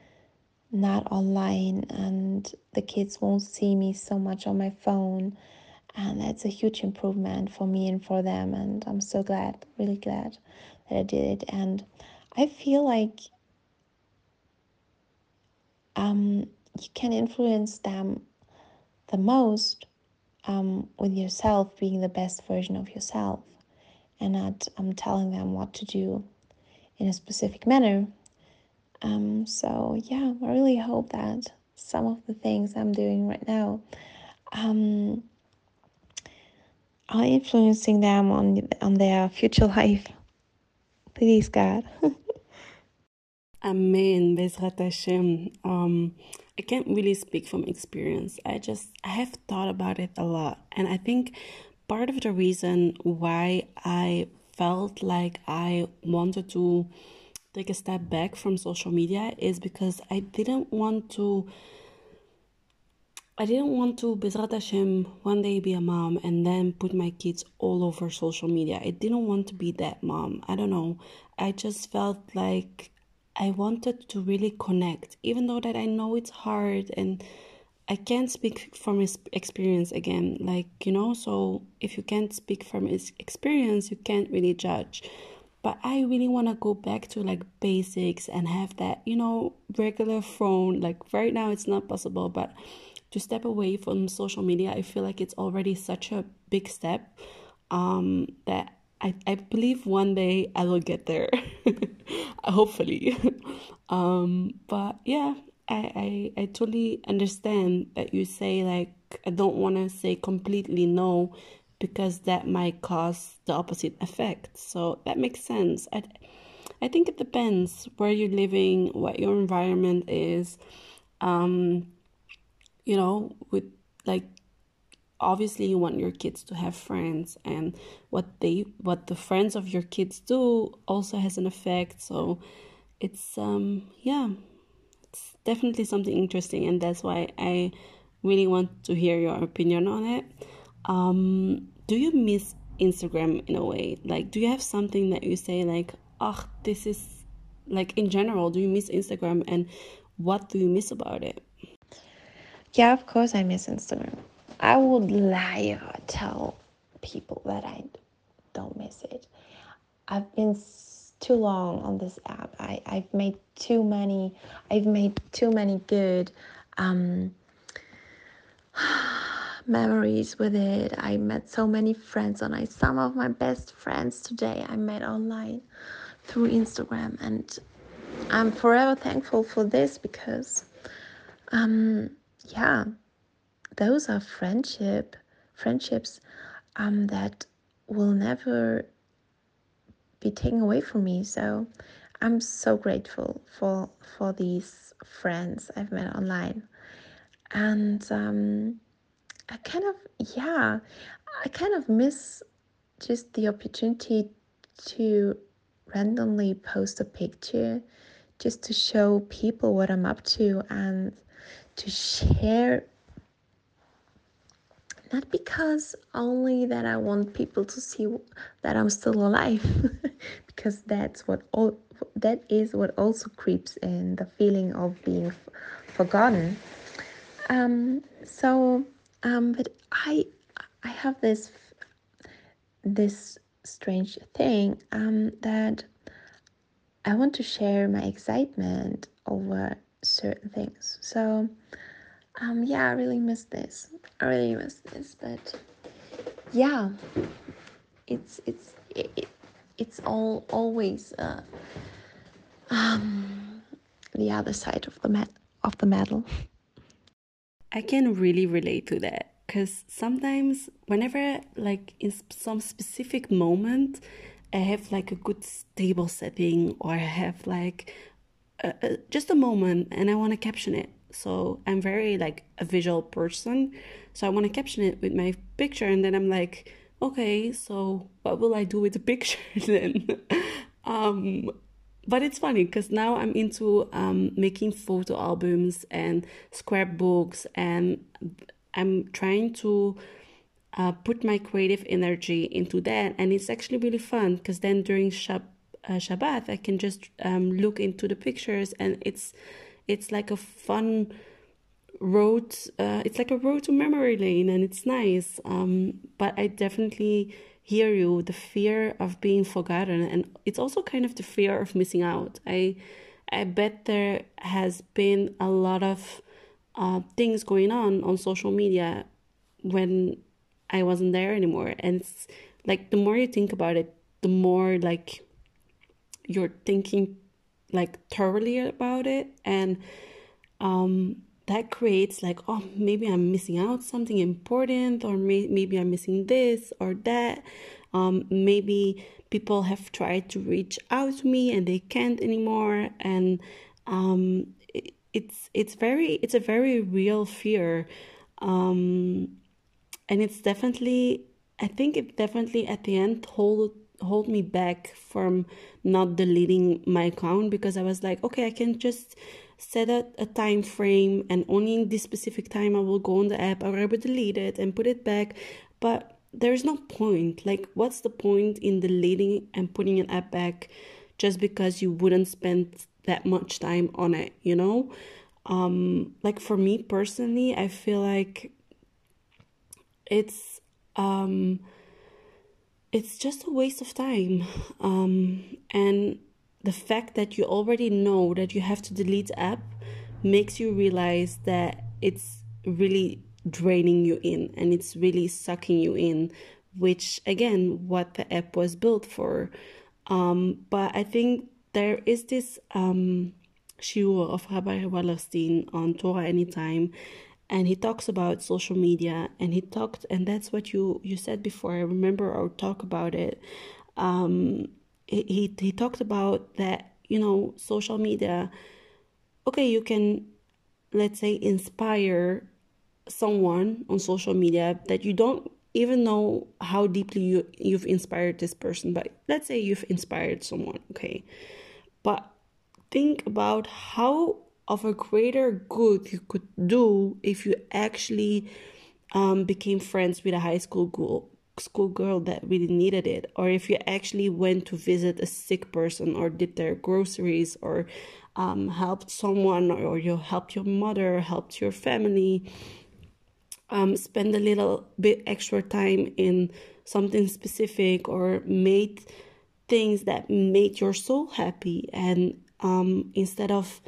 not online and the kids won't see me so much on my phone. And that's a huge improvement for me and for them. And i'm so glad really glad that i did it. And i feel like um, you can influence them the most um, with yourself being the best version of yourself and not um, telling them what to do in a specific manner. Um, so yeah, I really hope that some of the things I'm doing right now um, are influencing them on on their future [LAUGHS] life. Please, God. [LAUGHS] Amen. Bezrat Hashem. Um, I can't really speak from experience. I just I have thought about it a lot, and I think part of the reason why I felt like I wanted to take a step back from social media is because I didn't want to. I didn't want to, Bezrat Hashem, one day be a mom and then put my kids all over social media. I didn't want to be that mom. I don't know. I just felt like I wanted to really connect, even though that I know it's hard and I can't speak from experience again, like, you know, so if you can't speak from experience, you can't really judge. but I really want to go back to like basics and have that, you know, regular phone. Like right now, it's not possible, but to step away from social media, I feel like it's already such a big step um, that I, I believe one day I will get there. [LAUGHS] Hopefully. [LAUGHS] um, but yeah, I, I, I totally understand that you say, like, I don't want to say completely no because that might cause the opposite effect. So that makes sense. I, I think it depends where you're living, what your environment is. Um, you know, with like obviously you want your kids to have friends and what they what the friends of your kids do also has an effect. So it's um yeah, it's definitely something interesting and that's why I really want to hear your opinion on it. Um, do you miss Instagram in a way? Like, do you have something that you say, like, oh, this is like in general, do you miss Instagram and what do you miss about it? Yeah, of course, I miss Instagram. I would lie or tell people that I don't miss it. I've been too long on this app. I, I've made too many, I've made too many good um, [SIGHS] memories with it. I met so many friends on. Some of my best friends today I met online through Instagram, and I'm forever thankful for this because, um, yeah, those are friendship friendships um, that will never be taken away from me. So I'm so grateful for for these friends I've met online and um, I kind of yeah, I kind of miss just the opportunity to randomly post a picture just to show people what I'm up to and to share not because only that I want people to see that I'm still alive [LAUGHS] because that's what all that is what also creeps in the feeling of being forgotten um, so, um, but I, I have this, this strange thing um, that I want to share my excitement over certain things. So, um, yeah, I really miss this. I really miss this, but yeah, it's it's it, it's all always uh, um, the other side of the mat of the medal. I can really relate to that because sometimes, whenever, like, in some specific moment, I have like a good stable setting or I have like a, a, just a moment and I want to caption it. So I'm very like a visual person. So I want to caption it with my picture and then I'm like, okay, so what will I do with the [LAUGHS] picture then? [LAUGHS] um, but it's funny because now I'm into um, making photo albums and scrapbooks, and I'm trying to uh, put my creative energy into that, and it's actually really fun because then during Shab- uh, Shabbat I can just um, look into the pictures, and it's it's like a fun road. Uh, it's like a road to memory lane, and it's nice. Um, but I definitely hear you the fear of being forgotten and it's also kind of the fear of missing out i i bet there has been a lot of uh, things going on on social media when i wasn't there anymore and it's like the more you think about it the more like you're thinking like thoroughly about it. And um that creates like oh maybe i'm missing out something important or may- maybe i'm missing this or that. Um, maybe people have tried to reach out to me and they can't anymore. And um, it, it's it's very it's a very real fear. Um, and it's definitely i think it definitely at the end hold hold me back from not deleting my account because i was like okay i can just set a, a time frame and only in this specific time I will go on the app or I will delete it and put it back. But there's no point. Like, what's the point in deleting and putting an app back just because you wouldn't spend that much time on it, you know? Um, like for me personally, I feel like it's um it's just a waste of time. Um, and the fact that you already know that you have to delete app makes you realize that it's really draining you in and it's really sucking you in, which again, what the app was built for. Um, but I think there is this um, shiur of Rabbi Wallerstein on Torah Anytime, and he talks about social media and he talked and that's what you you said before. I remember our talk about it. Um he he talked about that you know social media okay you can let's say inspire someone on social media that you don't even know how deeply you you've inspired this person but let's say you've inspired someone okay? But think about how of a greater good you could do if you actually um, became friends with a high school girl, school girl that really needed it, or if you actually went to visit a sick person or did their groceries or um, helped someone or you helped your mother, helped your family. Um, spend a little bit extra time in something specific or made things that made your soul happy and um, instead of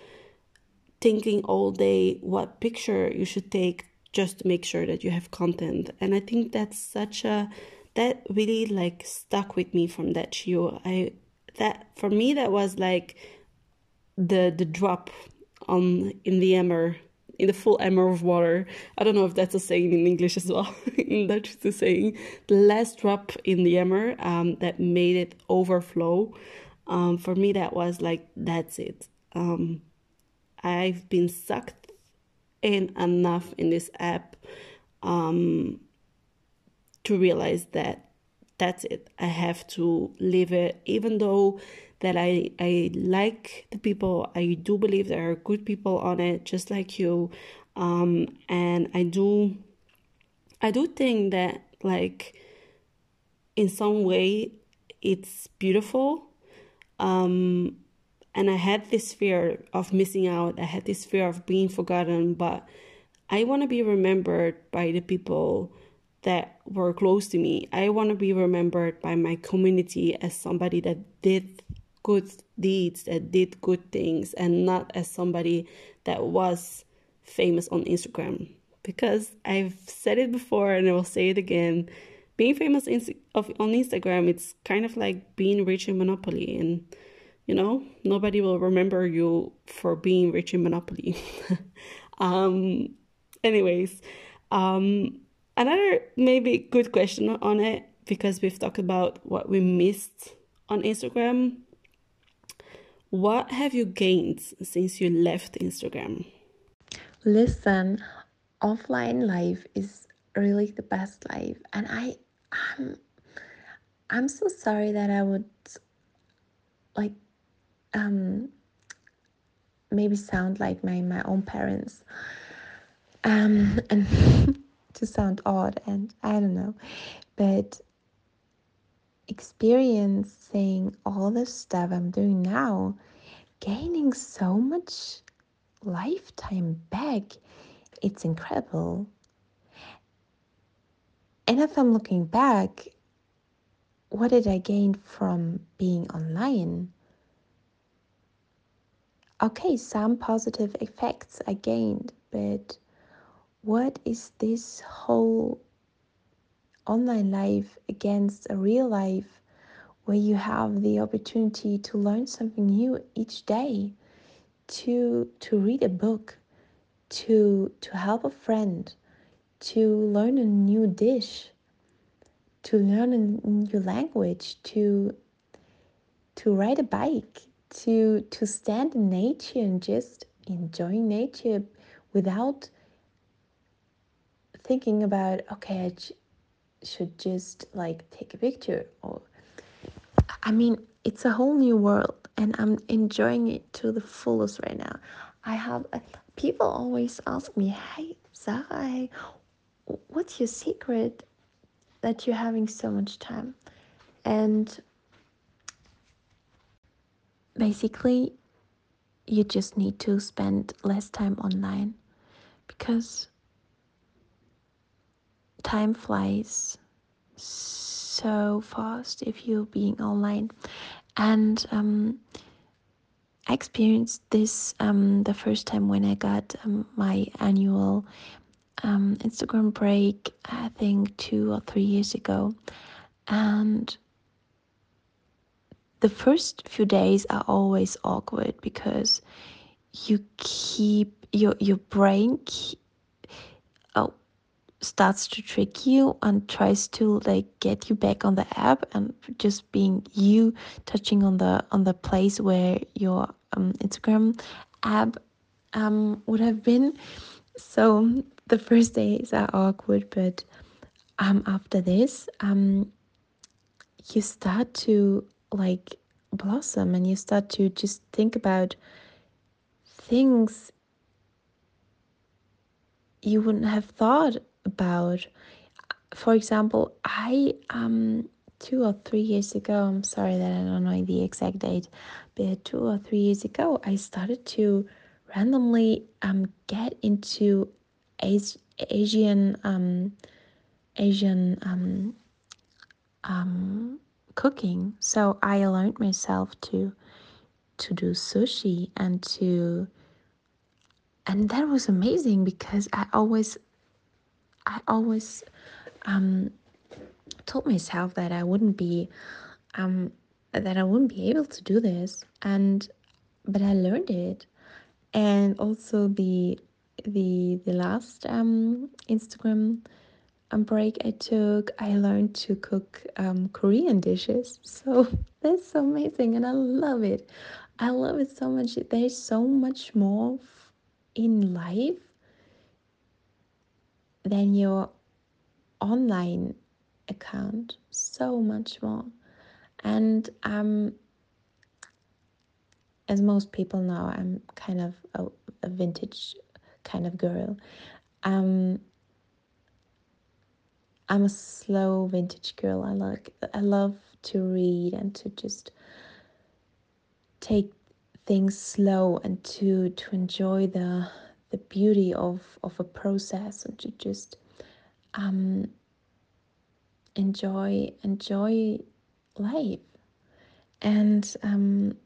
thinking all day what picture you should take just to make sure that you have content. And I think that's such a that really like stuck with me from that show I that for me that was like the the drop on in the emmer in the full emmer of water. I don't know if that's a saying in English as well. [LAUGHS] in Dutch, it's a saying. The last drop in the emmer um, that made it overflow. Um, for me, that was like that's it. Um, I've been sucked in enough in this app um, to realize that that's it. I have to leave it, even though that I I like the people. I do believe there are good people on it, just like you, um, and I do I do think that like in some way it's beautiful. Um, and I had this fear of missing out. I had this fear of being forgotten, but I want to be remembered by the people that were close to me. I want to be remembered by my community as somebody that did good deeds, that did good things, and not as somebody that was famous on Instagram. Because I've said it before and I will say it again being famous on Instagram, it's kind of like being rich in Monopoly. And you know nobody will remember you for being rich in monopoly. [LAUGHS] Um anyways um another maybe good question on it because we've talked about what we missed on instagram. What have you gained since you left instagram? Listen offline life is really the best life and i i'm i'm so sorry that i would like um, maybe sound like my, my own parents um, [LAUGHS] and [LAUGHS] to sound odd and I don't know, but experiencing all the stuff I'm doing now, gaining so much lifetime back, it's incredible. And if I'm looking back, what did I gain from being online? Okay, some positive effects I gained, but what is this whole online life against a real life where you have the opportunity to learn something new each day, to to read a book, to to help a friend, to learn a new dish, to learn a new language, to to ride a bike, to to stand in nature and just enjoying nature without thinking about okay I j- should just like take a picture or I mean it's a whole new world and I'm enjoying it to the fullest right now. I have people always ask me, "Hey, Sarah, what's your secret that you're having so much time?" And basically you just need to spend less time online because time flies so fast if you're being online. And um, I experienced this um, the first time when I got um, my annual um, Instagram break, I think two or three years ago. And the first few days are always awkward because you keep your your brain keep, oh, starts to trick you and tries to like get you back on the app and just being you touching on the on the place where your um, Instagram app um, would have been. So the first days are awkward, but um, after this, um, you start to like blossom and you start to just think about things you wouldn't have thought about. For example, I um two or three years ago, I'm sorry that I don't know the exact date, but two or three years ago, I started to randomly um get into Asian um Asian um um cooking. So I learned myself to to do sushi and to and that was amazing because I always I always um, told myself that I wouldn't be um, that I wouldn't be able to do this and but I learned it and also the the the last um, Instagram break I took I learned to cook um, Korean dishes. [LAUGHS] So that's so amazing and I love it. I love it so much. There's so much more in life than your online account. So much more. And um as most people know i'm kind of a, a vintage kind of girl. Um i'm a slow vintage girl. I like i love to read and to just take things slow and to to enjoy the the beauty of of a process and to just um enjoy enjoy life. And um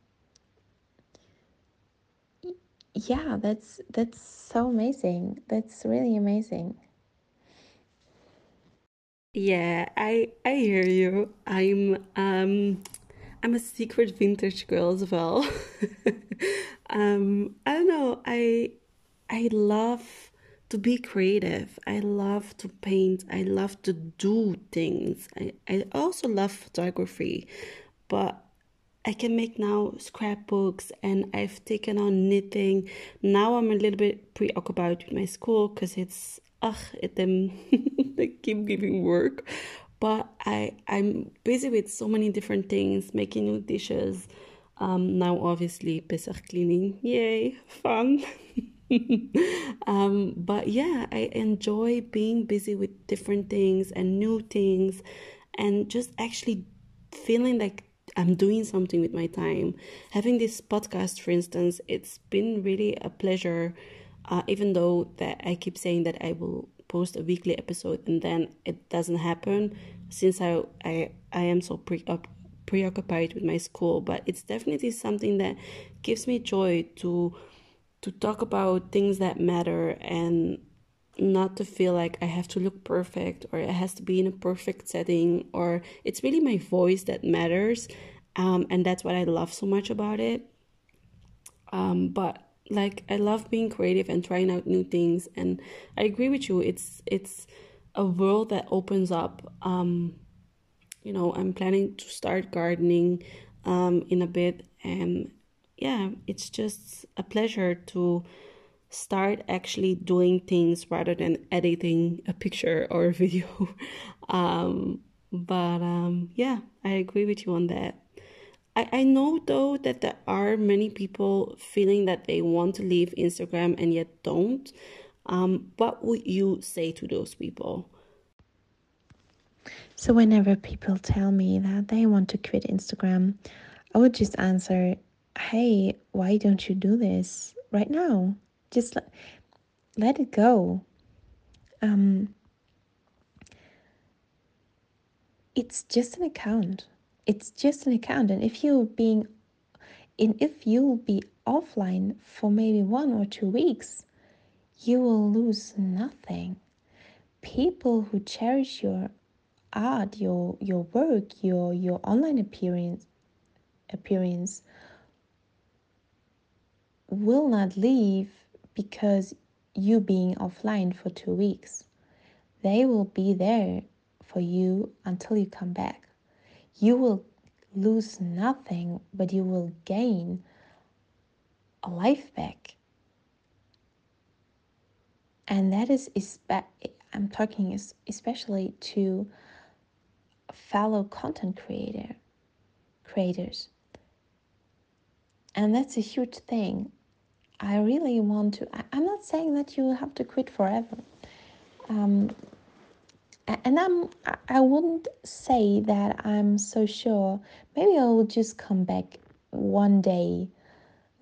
yeah that's that's so amazing. That's really amazing yeah i i hear you i'm um i'm a secret vintage girl as well [LAUGHS] um i don't know i i love to be creative. I love to paint. I love to do things. I, I also love photography, but I can make now scrapbooks and I've taken on knitting. Now I'm a little bit preoccupied with my school because it's ugh, it them [LAUGHS] they keep giving work. But I I'm busy with so many different things, making new dishes. Um, now obviously Pesach cleaning, yay, fun. [LAUGHS] um, but yeah, I enjoy being busy with different things and new things and just actually feeling like I'm doing something with my time. Having this podcast, for instance, it's been really a pleasure, uh, even though that I keep saying that I will post a weekly episode and then it doesn't happen since I I, I am so pre- preoccupied with my school. But it's definitely something that gives me joy to to talk about things that matter and not to feel like I have to look perfect or it has to be in a perfect setting or it's really my voice that matters. Um, and that's what I love so much about it. Um, but like I love being creative and trying out new things and I agree with you it's it's a world that opens up um, you know I'm planning to start gardening um, in a bit and yeah, it's just a pleasure to start actually doing things rather than editing a picture or a [LAUGHS] video. um, but um, yeah, I agree with you on that. I, I know though that there are many people feeling that they want to leave Instagram and yet don't. Um, what would you say to those people? So, whenever people tell me that they want to quit Instagram, I would just answer hey, why don't you do this right now? Just let, let it go. Um, it's just an account. It's just an account. And if you're being and if you'll be offline for maybe one or two weeks, you will lose nothing. People who cherish your art, your your work, your your online appearance appearance will not leave because you being offline for two weeks. They will be there for you until you come back. You will lose nothing, but you will gain a life back. And that is, I'm talking especially to fellow content creator creators. And that's a huge thing. I really want to. I'm not saying that you have to quit forever. Um, and I'm I wouldn't say that I'm so sure. Maybe I will just come back one day,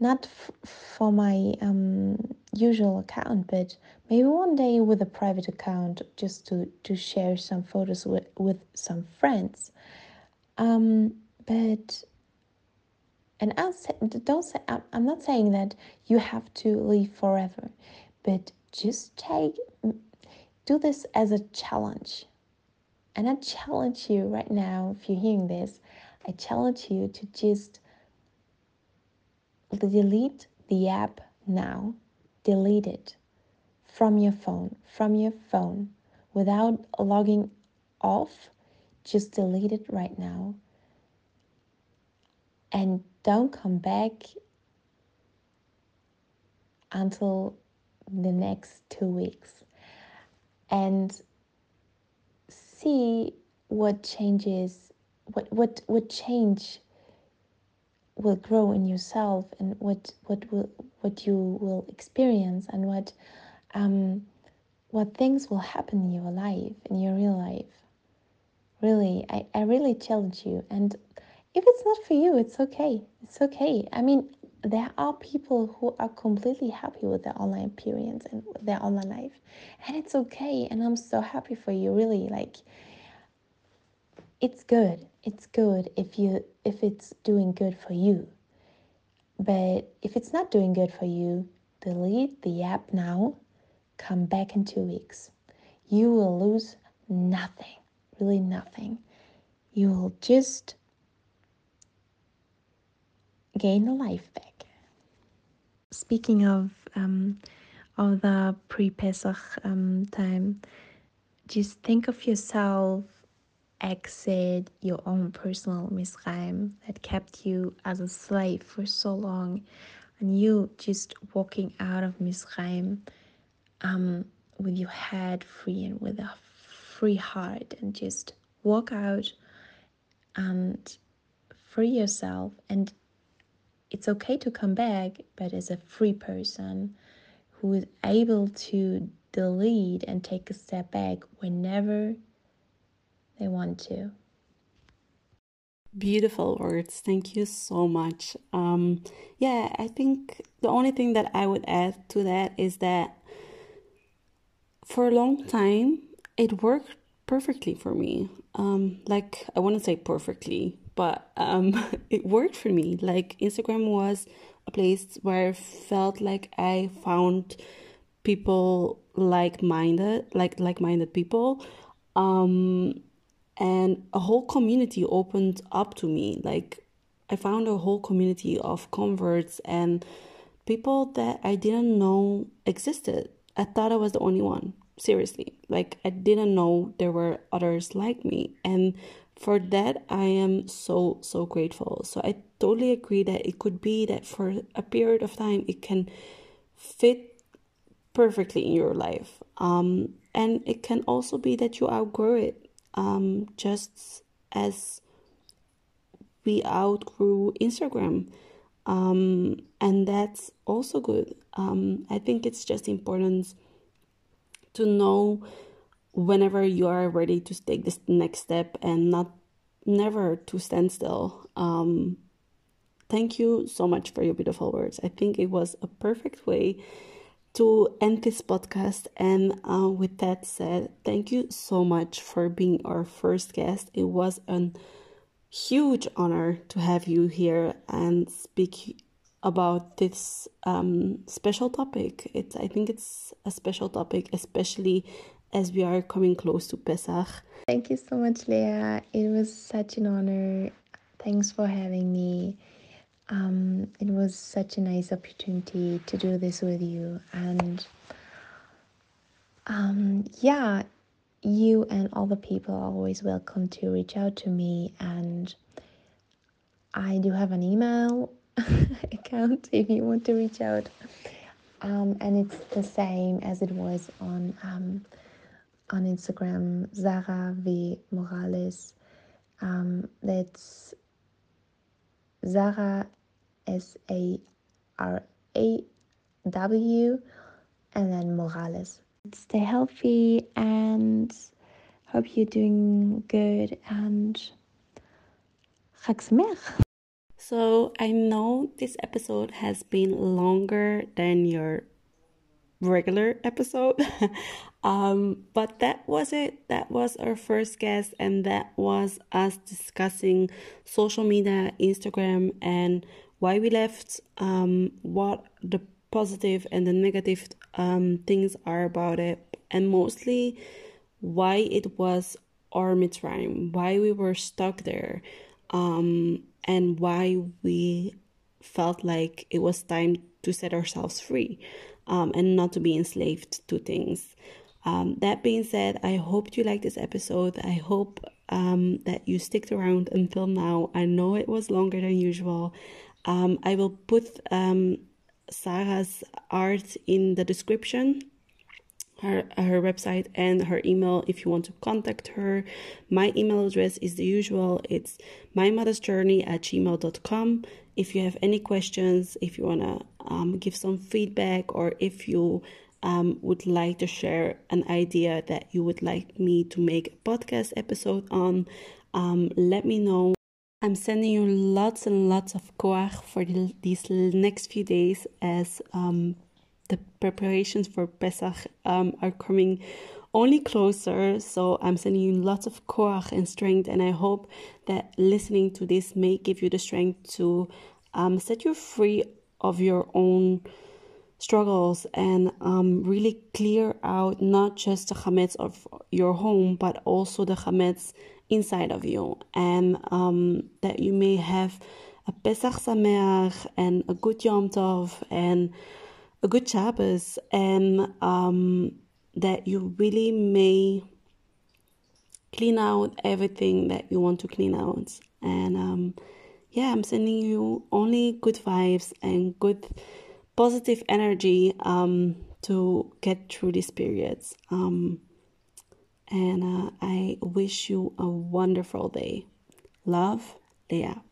not for my um, usual account, but maybe one day with a private account just to to share some photos with with some friends. Um, but and I'll say, don't say I'm not saying that you have to leave forever, but just take do this as a challenge. And I challenge you right now, if you're hearing this, I challenge you to just delete the app now. Delete it from your phone, from your phone, without logging off. Just delete it right now. And don't come back until the next two weeks. And see what changes, what, what, what change will grow in yourself and what, what, will, what you will experience and what, um, what things will happen in your life, in your real life. Really, I, I really challenge you. And if it's not for you, it's okay. It's okay. I mean, there are people who are completely happy with their online appearance and their online life. And it's okay and i'm so happy for you really like it's good. It's good if you if it's doing good for you. But if it's not doing good for you delete the app now. Come back in two weeks. You will lose nothing really nothing. You will just gain a life back speaking of um, of the pre-Pesach um, time, just think of yourself exit your own personal Mitzrayim that kept you as a slave for so long, and you just walking out of Mitzrayim um, with your head free and with a free heart, and just walk out and free yourself and it's okay to come back, but as a free person who is able to delete and take a step back whenever they want to. Beautiful words. Thank you so much. Um, yeah, I think the only thing that I would add to that is that for a long time it worked perfectly for me. Um, like I wouldn't say perfectly, but um, [LAUGHS] it worked for me. Like Instagram was a place where I felt like I found people like minded, like like minded people, um, and a whole community opened up to me. Like I found a whole community of converts and people that I didn't know existed. I thought I was the only one. Seriously, like I didn't know there were others like me, and for that i am so so grateful. So i totally agree that it could be that for a period of time it can fit perfectly in your life. Um, and it can also be that you outgrow it um, just as we outgrew instagram. Um, and that's also good. Um, i think it's just important to know whenever you are ready to take this next step and not never to stand still. Um, thank you so much for your beautiful words. I think it was a perfect way to end this podcast. And uh, with that said, thank you so much for being our first guest. It was a huge honor to have you here and speak about this um, special topic. It's I think it's a special topic, especially as we are coming close to Pesach. Thank you so much, Leah. It was such an honor. Thanks for having me. Um, it was such a nice opportunity to do this with you. And um, yeah, you and all the people are always welcome to reach out to me. And I do have an email [LAUGHS] account if you want to reach out. Um, and it's the same as it was on um, on Instagram, Zara V Morales. Um, that's Zara S A R A W and then Morales. Stay healthy and hope you're doing good and Chag So I know this episode has been longer than your regular episode. [LAUGHS] um, but that was it. That was our first guest, and that was us discussing social media, Instagram, and why we left, um, what the positive and the negative um, things are about it, and mostly why it was our Mitzrayim, why we were stuck there, um, and why we felt like it was time to set ourselves free um, and not to be enslaved to things. Um, that being said, I hope you like this episode. I hope um, that you sticked around until now. I know it was longer than usual. Um, I will put um, Sarah's art in the description her her website and her email if you want to contact her. My email address is the usual. It's my mother's journey at gmail.com if you have any questions if you want to um, give some feedback or if you um, would like to share an idea that you would like me to make a podcast episode on um, let me know. I'm sending you lots and lots of koach for the, these next few days as um, the preparations for Pesach um, are coming only closer. So I'm sending you lots of koach and strength, and I hope that listening to this may give you the strength to um, set you free of your own struggles and um, really clear out not just the chametz of your home, but also the chametz inside of you, and um, that you may have a Pesach Sameach and a good Yom Tov and a good Shabbos and um, that you really may clean out everything that you want to clean out. And um, yeah, I'm sending you only good vibes and good positive energy um, to get through these periods. Um, and uh, I wish you a wonderful day. Love, Leah.